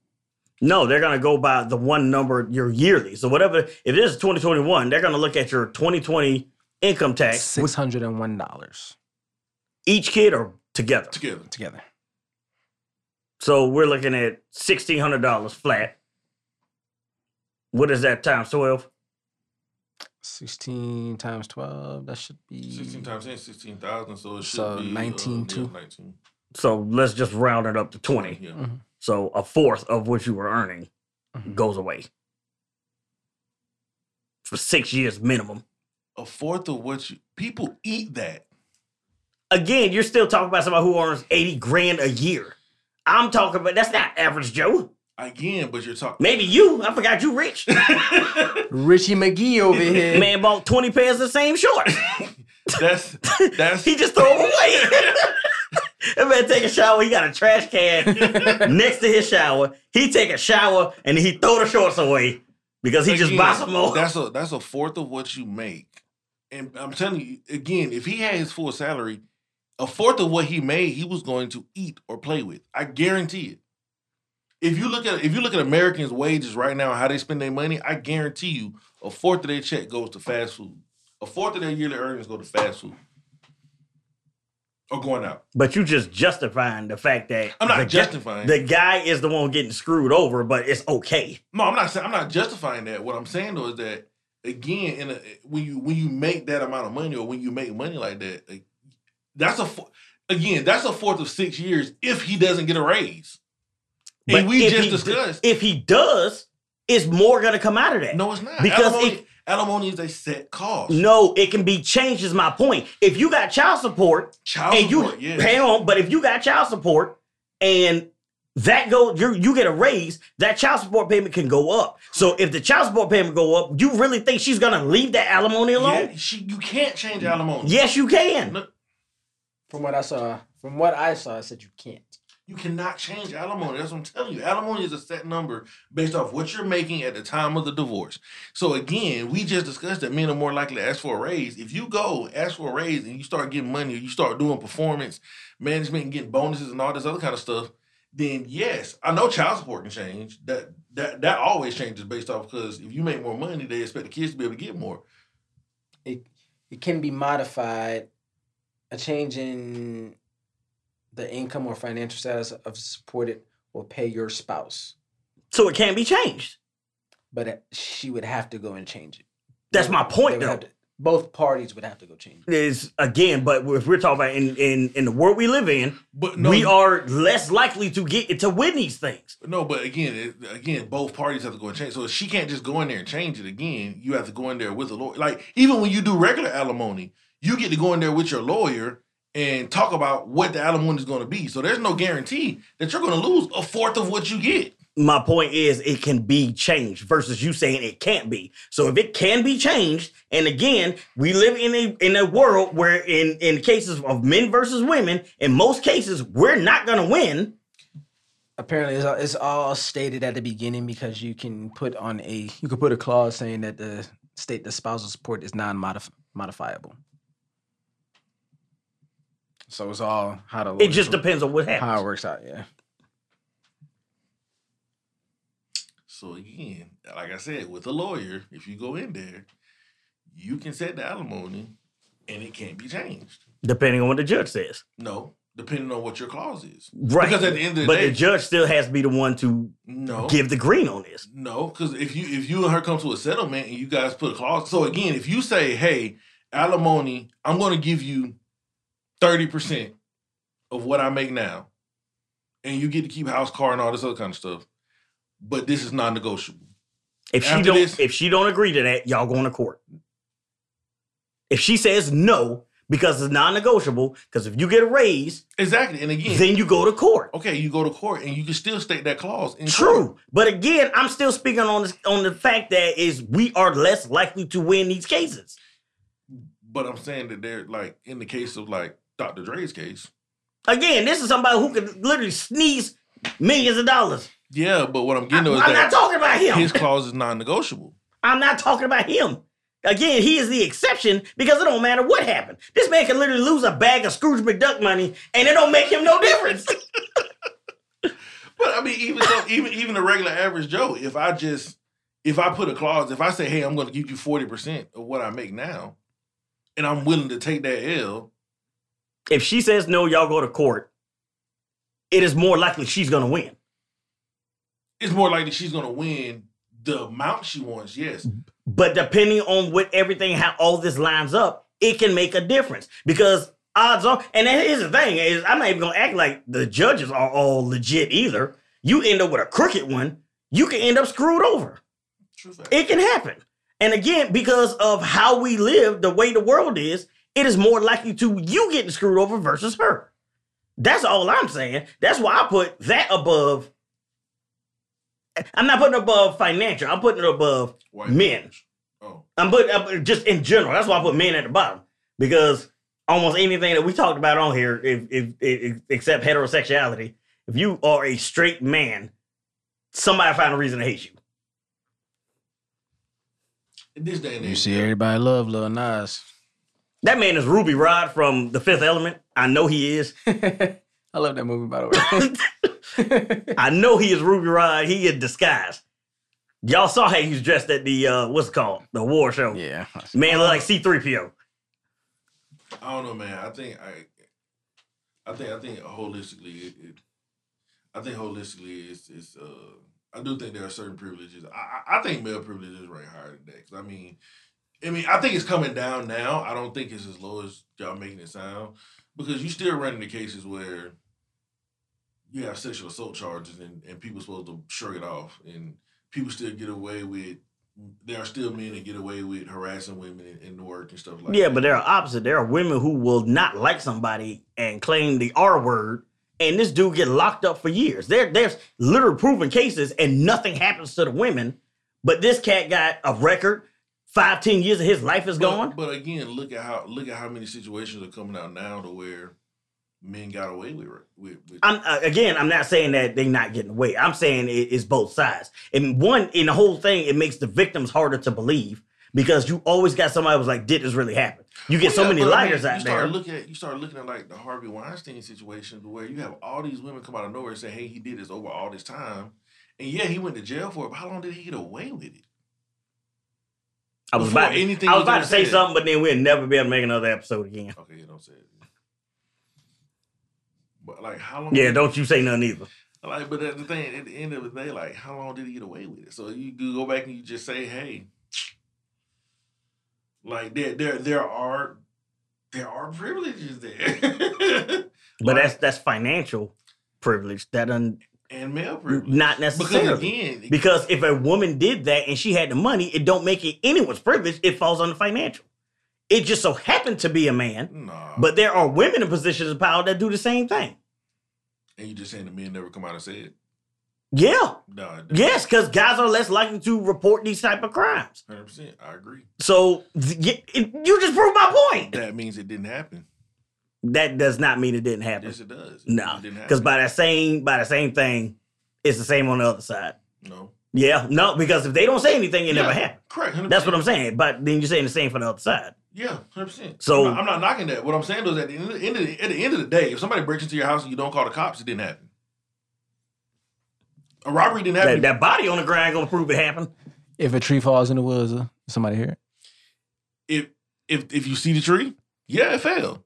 No, they're gonna go by the one number your yearly. So whatever, if it is 2021, they're gonna look at your 2020 income tax Six with hundred and one dollars each kid or together. Together. together. So we're looking at sixteen hundred dollars flat. What is that times twelve? Sixteen times twelve. That should be 16 times 10, 16,000. So it should So be 19 uh, too? Yeah, 19. So let's just round it up to twenty. Yeah. Mhm. So a fourth of what you were earning Mhm. goes away for six years minimum. A fourth of what you people eat that. Again, you're still talking about somebody who earns eighty grand a year. I'm talking about that's not average Joe. Again, but you're talking. Maybe you. I forgot you rich. Richie McGee over here. Man bought 20 pairs of the same shorts. that's that's he just threw them away. That man take a shower, he got a trash can next to his shower. He take a shower and he throw the shorts away because he just Again, buy some more. That's a that's a fourth of what you make. And I'm telling you again, if he had his full salary, a fourth of what he made, he was going to eat or play with. I guarantee it. If you look at if you look at Americans' wages right now, how they spend their money, I guarantee you a fourth of their check goes to fast food. A fourth of their yearly earnings go to fast food. Or going out. But you just justifying the fact that I'm not the guy- justifying. the guy is the one getting screwed over, but it's okay. No, I'm not I'm not justifying that. What I'm saying though is that again, in a, when you when you make that amount of money or when you make money like that, that's a again that's a fourth of six years if he doesn't get a raise. But and we if just discussed. If he does, it's more gonna come out of that. no, it's not Because if- alimony is a set cost. No, it can be changed. Is my point. If you got child support child and you support, yes. hang on, but if you got child support and that go you you get a raise, that child support payment can go up. So if the child support payment go up, you really think she's gonna leave that alimony alone? Yeah, she, you can't change alimony. Yes, you can. No, From what I saw, from what I saw, I said you can't. You cannot change alimony. That's what I'm telling you. Alimony is a set number based off what you're making at the time of the divorce. So again, we just discussed that men are more likely to ask for a raise. If you go ask for a raise and you start getting money, you start doing performance management and getting bonuses and all this other kind of stuff, then yes, I know child support can change. That that that always changes based off because if you make more money, they expect the kids to be able to get more. It it can be modified. A change in the income or financial status of supported will pay your spouse, So it can't be changed. but uh, she would have to go and change it. That's my point though. to- Both parties would have to go change. it. Is again, but if we're talking about in in in the world we live in, But no, we are less likely to get to win these things. No, but again, it, again, both parties have to go and change. So she can't just go in there and change it again. You have to go in there with a lawyer. Like even when you do regular alimony, you get to go in there with your lawyer and talk about what the alimony is going to be. So there's no guarantee that you're going to lose a fourth of what you get. My point is, it can be changed versus you saying it can't be. So if it can be changed, and again, we live in a in a world where in in cases of men versus women, in most cases, we're not gonna win. Apparently, it's all, it's all stated at the beginning because you can put on a you can put a clause saying that the state the spousal support is non modifiable. So it's all how the It just depends on what happens. how it works out. Yeah. So again, like I said, with a lawyer, if you go in there, you can set the alimony and it can't be changed. Depending on what the judge says. No, depending on what your clause is. Right. Because at the end of the but day, but the judge still has to be the one to no, give the green on this. No, because if you if you and her come to a settlement and you guys put a clause, so again, if you say, "Hey, alimony, I'm going to give you thirty percent of what I make now, and you get to keep house, car, and all this other kind of stuff, but this is non-negotiable." If she don't this- if she don't agree to that, y'all going to court. If she says no because it's non-negotiable, because if you get a raise, Exactly, and again, then you go to court. okay, you go to court and you can still state that clause. In court. True, but again, I'm still speaking on this, on the fact that is we are less likely to win these cases. but I'm saying that they're like in the case of like Dr. Dre's case. Again, this is somebody who could literally sneeze millions of dollars. Yeah, but what I'm I, getting am at is not that talking about him. his clause is non-negotiable. I'm not talking about him. Again, he is the exception because it don't matter what happened. This man can literally lose a bag of Scrooge McDuck money and it don't make him no difference. But I mean, even so, even even the regular average Joe, if I just if I put a clause, if I say, "Hey, I'm going to give you forty percent of what I make now," and I'm willing to take that L, if she says no, y'all go to court. It is more likely she's gonna win. it's more likely she's to win the amount she wants. Yes, But depending on what everything, how all this lines up, it can make a difference because odds are. And is the thing is, I'm not even gonna act like the judges are all legit either. You end up with a crooked one, you can end up screwed over. true fact. It can happen. And again, because of how we live, the way the world is, it is more likely to you getting screwed over versus her. That's all I'm saying. That's why I put that above. I'm not putting it above financial. I'm putting it above White men. Oh, I'm putting uh, just in general. That's why I put men at the bottom because almost anything that we talked about on here, if, if, if except heterosexuality, if you are a straight man, somebody find a reason to hate you. in this day and age, You see, everybody love Lil Nas. That man is Ruby Rhod from The Fifth Element. I know he is. I love that movie, by the way. I know he is Ruby Rhod. He in disguise. Y'all saw how he was dressed at the uh, what's it called the war show. yeah. Man look like C three PO. I don't know, man. I think I, I think I think holistically, it, it I think holistically, it's it's. Uh, I do think there are certain privileges. I I I think male privileges rank higher than because I mean, I mean, I think it's coming down now. I don't think it's as low as y'all making it sound because you still run into cases where you have sexual assault charges and, and people supposed to shrug it off and people still get away with. There are still men that get away with harassing women in, in work and stuff like Yeah, that. but there are opposite. There are women who will not like somebody and claim the R word, and this dude get locked up for years. There, there's literal proven cases, and nothing happens to the women. But this cat got a record. Five, ten years of his life is But- gone. But, again, look at how look at how many situations are coming out now to where men got away with it. With, with I'm uh, again. I'm not saying that they're not getting away. I'm saying it, it's both sides. And one in the whole thing, it makes the victims harder to believe because you always got somebody who's like, "Did this really happen?" You get Well, so yeah, many but I mean, liars you out start there. Looking at, you start looking at like the Harvey Weinstein situation where you have all these women come out of nowhere and say, "Hey, he did this over all this time," and yeah, he went to jail for it. But how long did he get away with it? I was before about, anything I was about to say said. something, but then we'll never be able to make another episode again. Okay, you don't say it. But like, how long? Yeah, don't you say nothing either. Like, but that's the thing. At the end of the day, like, how long did he get away with it? So you go back and you just say, "Hey, Like there, there, there are, there are privileges there, But that's that's financial privilege. That un, and male privilege. not because necessarily. again, Because if a woman did that and she had the money, it don't make it anyone's privilege. It falls under financial. It just so happened to be a man, nah. but there are women in positions of power that do the same thing. and you just saying the men never come out and say it. Yeah, No, yes, because guys are less likely to report these type of crimes. hundred percent. I agree. So you just proved my point. That means it didn't happen. That does not mean it didn't happen. Yes, it does. It No, because by that same by the same thing, it's the same on the other side. no, Yeah, no, because if they don't say anything, it never happened. correct. 100%. That's what I'm saying. But then you're saying the same for the other side. Yeah, hundred percent. So- I'm not, I'm not knocking that. What I'm saying is, at the end, of the, end of the, at the end of the day, if somebody breaks into your house and you don't call the cops, it didn't happen. A robbery didn't happen. That, that body on the ground gonna prove it happened. If a tree falls in the woods, uh, somebody hear it. if if if you see the tree, yeah, it fell.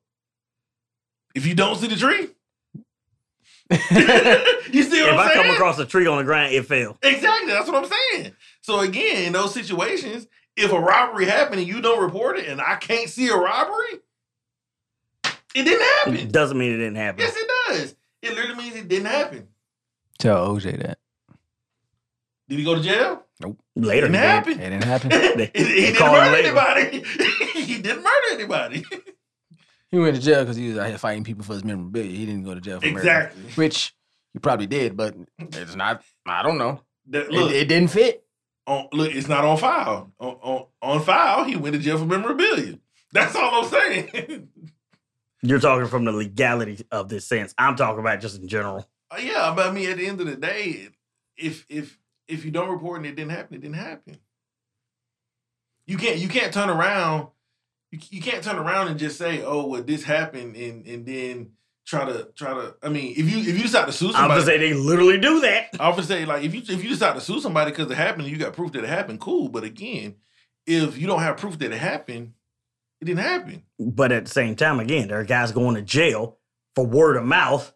If you don't see the tree, you see what if I'm I saying? come across a tree on the ground, it fell. exactly, that's what I'm saying. So again, in those situations, if a robbery happened and you don't report it, and I can't see a robbery, it didn't happen. It doesn't mean it didn't happen. Yes, it does. It literally means it didn't happen. Tell OJ that. Did he go to jail? Nope. Later, It didn't he did. happen. It didn't happen. he, he didn't murder later. anybody. he didn't murder anybody. He went to jail because he was out here fighting people for his memorabilia. He didn't go to jail for murder. exactly. Which he probably did, but it's not. I don't know. That- It, look, it didn't fit. on, look, it's not on file. On, on on file, he went to jail for memorabilia. That's all I'm saying. You're talking from the legality of this sense. I'm talking about just in general. Uh, yeah, but I mean, at the end of the day, if if if you don't report and it didn't happen, it didn't happen. You can't you can't turn around. You, you can't turn around and just say, "Oh, well, this happened," and and then try to try to. I mean, if you if you decide to sue somebody I'm somebody, gonna say they literally do that. I would say like if you if you decide to sue somebody because it happened, and you got proof that it happened. Cool, but again, if you don't have proof that it happened, it didn't happen. But at the same time, again, there are guys going to jail for word of mouth,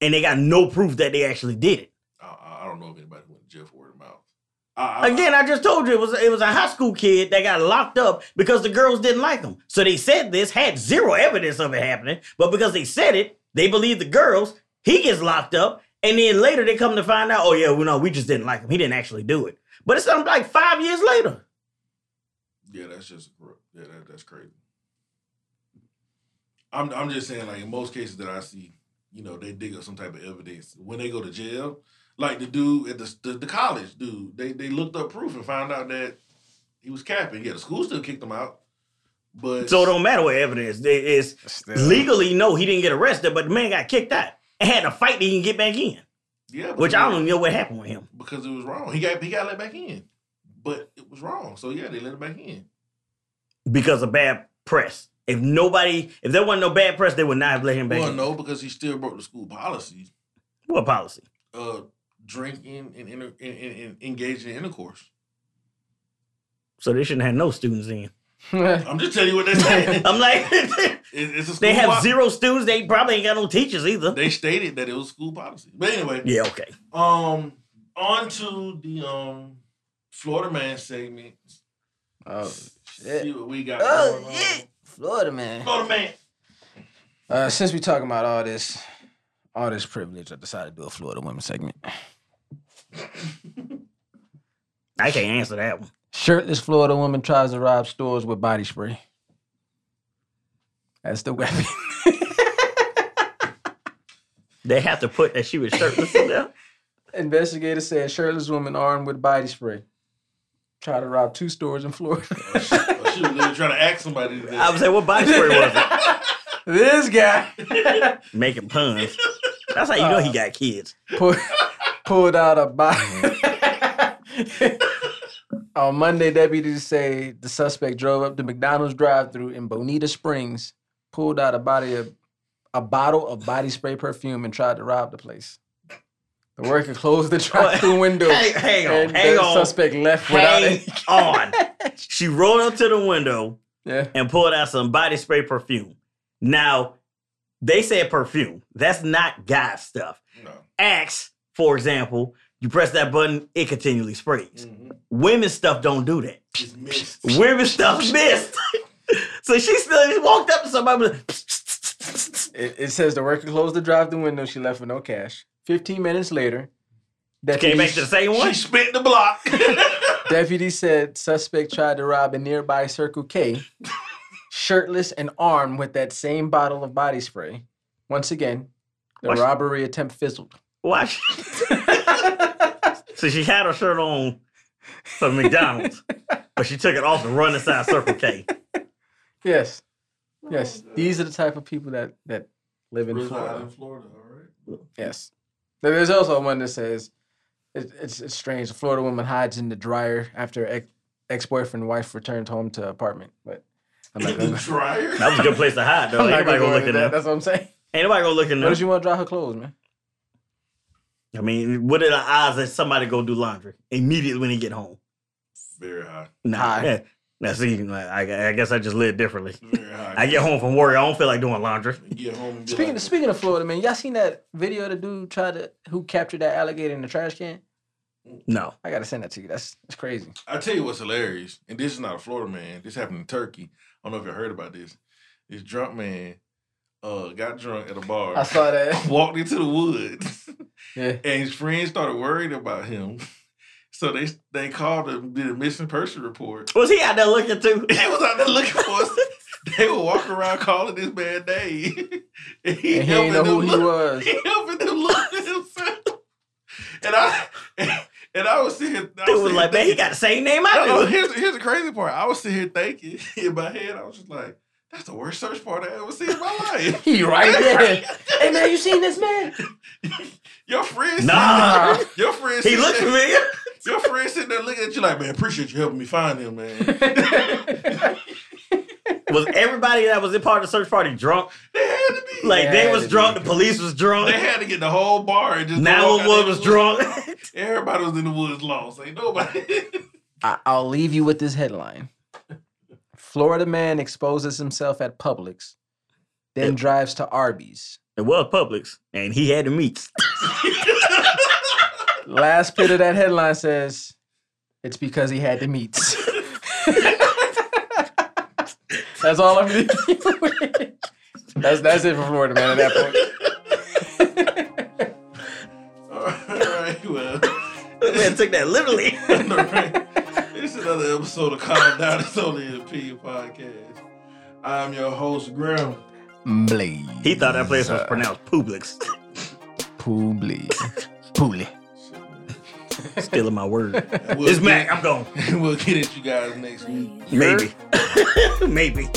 and they got no proof that they actually did it. I- I, I don't know if anybody went to jail for word of mouth. I, I, Again, I just told you it was it was a high school kid that got locked up because the girls didn't like him. So they said this had zero evidence of it happening, but because they said it, they believe the girls. He gets locked up, and then later they come to find out, oh yeah, well no, we just didn't like him. He didn't actually do it. But it's something like five years later. Yeah, that's just yeah, that, that's crazy. I'm I'm just saying, like in most cases that I see, you know, they dig up some type of evidence when they go to jail. Like the dude at the the, the college dude, they they looked up proof and found out that he was capping. Yeah, the school still kicked him out, but So it don't matter what evidence it is. Still. Legally, no, he didn't get arrested, but the man got kicked out and had to fight to even get back in. yeah, Which I don't even know what happened with him. because it was wrong. He got he got let back in, but it was wrong. So yeah, they let him back in. because of bad press. If nobody, if there wasn't no bad press, they would not have let him back. Well, in. no, because he still broke the school policies. What policy? Uh, drinking and, inter- and, and, and engaging in intercourse. So they shouldn't have no students in. I'm just telling you what they're saying. I'm like, it's a they have pol- zero students. They probably ain't got no teachers either. They stated that it was school policy. But anyway, yeah, okay. um, on to the um Florida man segment. oh shit! See what we got. Oh going on. yeah. Florida man. Florida man. Uh, since we talking about all this, all this privilege, I decided to do a Florida women segment. I can't answer that one. Shirtless Florida woman tries to rob stores with body spray. That's the weapon. They have to put that she was shirtless in there. Investigators said shirtless woman armed with body spray tried to rob two stores in Florida. Or she, or she was literally trying to ask somebody. To do I was saying, what body spray was it? this guy Making puns. That's how you know he uh, got kids. pulled, pulled out a body. Mm-hmm. On Monday, deputies say the suspect drove up to McDonald's drive-through in Bonita Springs, pulled out a body of a bottle of body spray perfume, and tried to rob the place. The worker closed the drive-through window. Hang, hang on, and hang the on. suspect left without Hang any. on. She rolled up to the window Yeah. and pulled out some body spray perfume. Now, they said perfume. That's not guy stuff. No. Axe, for example, you press that button, it continually sprays. Mhm. women's stuff don't do that. Women's stuff missed. so she still just walked up to somebody. It, it says the worker closed the drive-through window. She left with no cash. Fifteen minutes later, like, Came back to the same She one. spent the block. Deputy said suspect tried to rob a nearby Circle K, shirtless and armed with that same bottle of body spray. Once again, the she- robbery attempt fizzled. Why? She... so she had her shirt on from McDonald's, but she took it off to run inside Circle K. Yes, oh, yes. These are the type of people that that live in Florida. in Florida, all right. Yes. There- There's also one that says it, it's it's strange. A Florida woman hides in the dryer after ex ex boyfriend wife returned home to apartment. But I'm not In the gonna, dryer. That was a good place to hide, though. I'm Ain't nobody gonna gonna go look into in that. there. That's what I'm saying. Ain't nobody gonna look in What there. does you want to dry her clothes, man? I mean, what are the odds that somebody go do laundry immediately when he get home? Very high. Nah, High. yeah. Now see, I, I guess I just live differently. Very high. I get home from work, I don't feel like doing laundry. Get home and Speaking like, speaking of Florida, man, y'all seen that video of the dude tried to who captured that alligator in the trash can? No, I gotta send that to you. That's that's crazy. I tell you what's hilarious, and this is not a Florida man. This happened in Turkey. I don't know if you heard about this. This drunk man uh got drunk at a bar, I saw that. walked into the woods, Yeah. and his friends started worrying about him. So they they called him, did a missing person report. was he out there looking too? They was out there looking for us. They were walking around calling this man name. and he, And he didn't know who them he was. He helping them look at himself. And I and I was sitting. I It was like, man, he got the same name I no, do. here's, here's the crazy part. I was sitting here thinking in my head, I was just like, that's the worst search part I ever seen in my life. He right there. hey man, you seen this man? Your friend Nah. sitting- your friend He looked there- familiar. Your friend sitting there looking at you like, man, appreciate you helping me find him, man. Was everybody that was in part of the search party drunk? they had to be. Like They they was drunk, be. the police was drunk. they had to get the whole bar and just Now walk out one there was in the drunk. woods. Everybody was in the woods lost. Ain't nobody. I, I'll leave you with this headline. Florida man exposes himself at Publix, then Yeah. drives to Arby's. It was Publix, and he had the meats. Last bit of that headline says it's because he had the meats. that's all I'm leaving you with. That's that's it for Florida man at that point. All right, well. Man took that literally. This is another episode of Calm Down. It's only an opinion podcast. I'm your host, Graham. Blaze. he thought that place was pronounced Publix. Publi. Publi. Stealing my word. We'll It's get- Mac. I'm going. We'll get at you guys next week. Maybe. Maybe.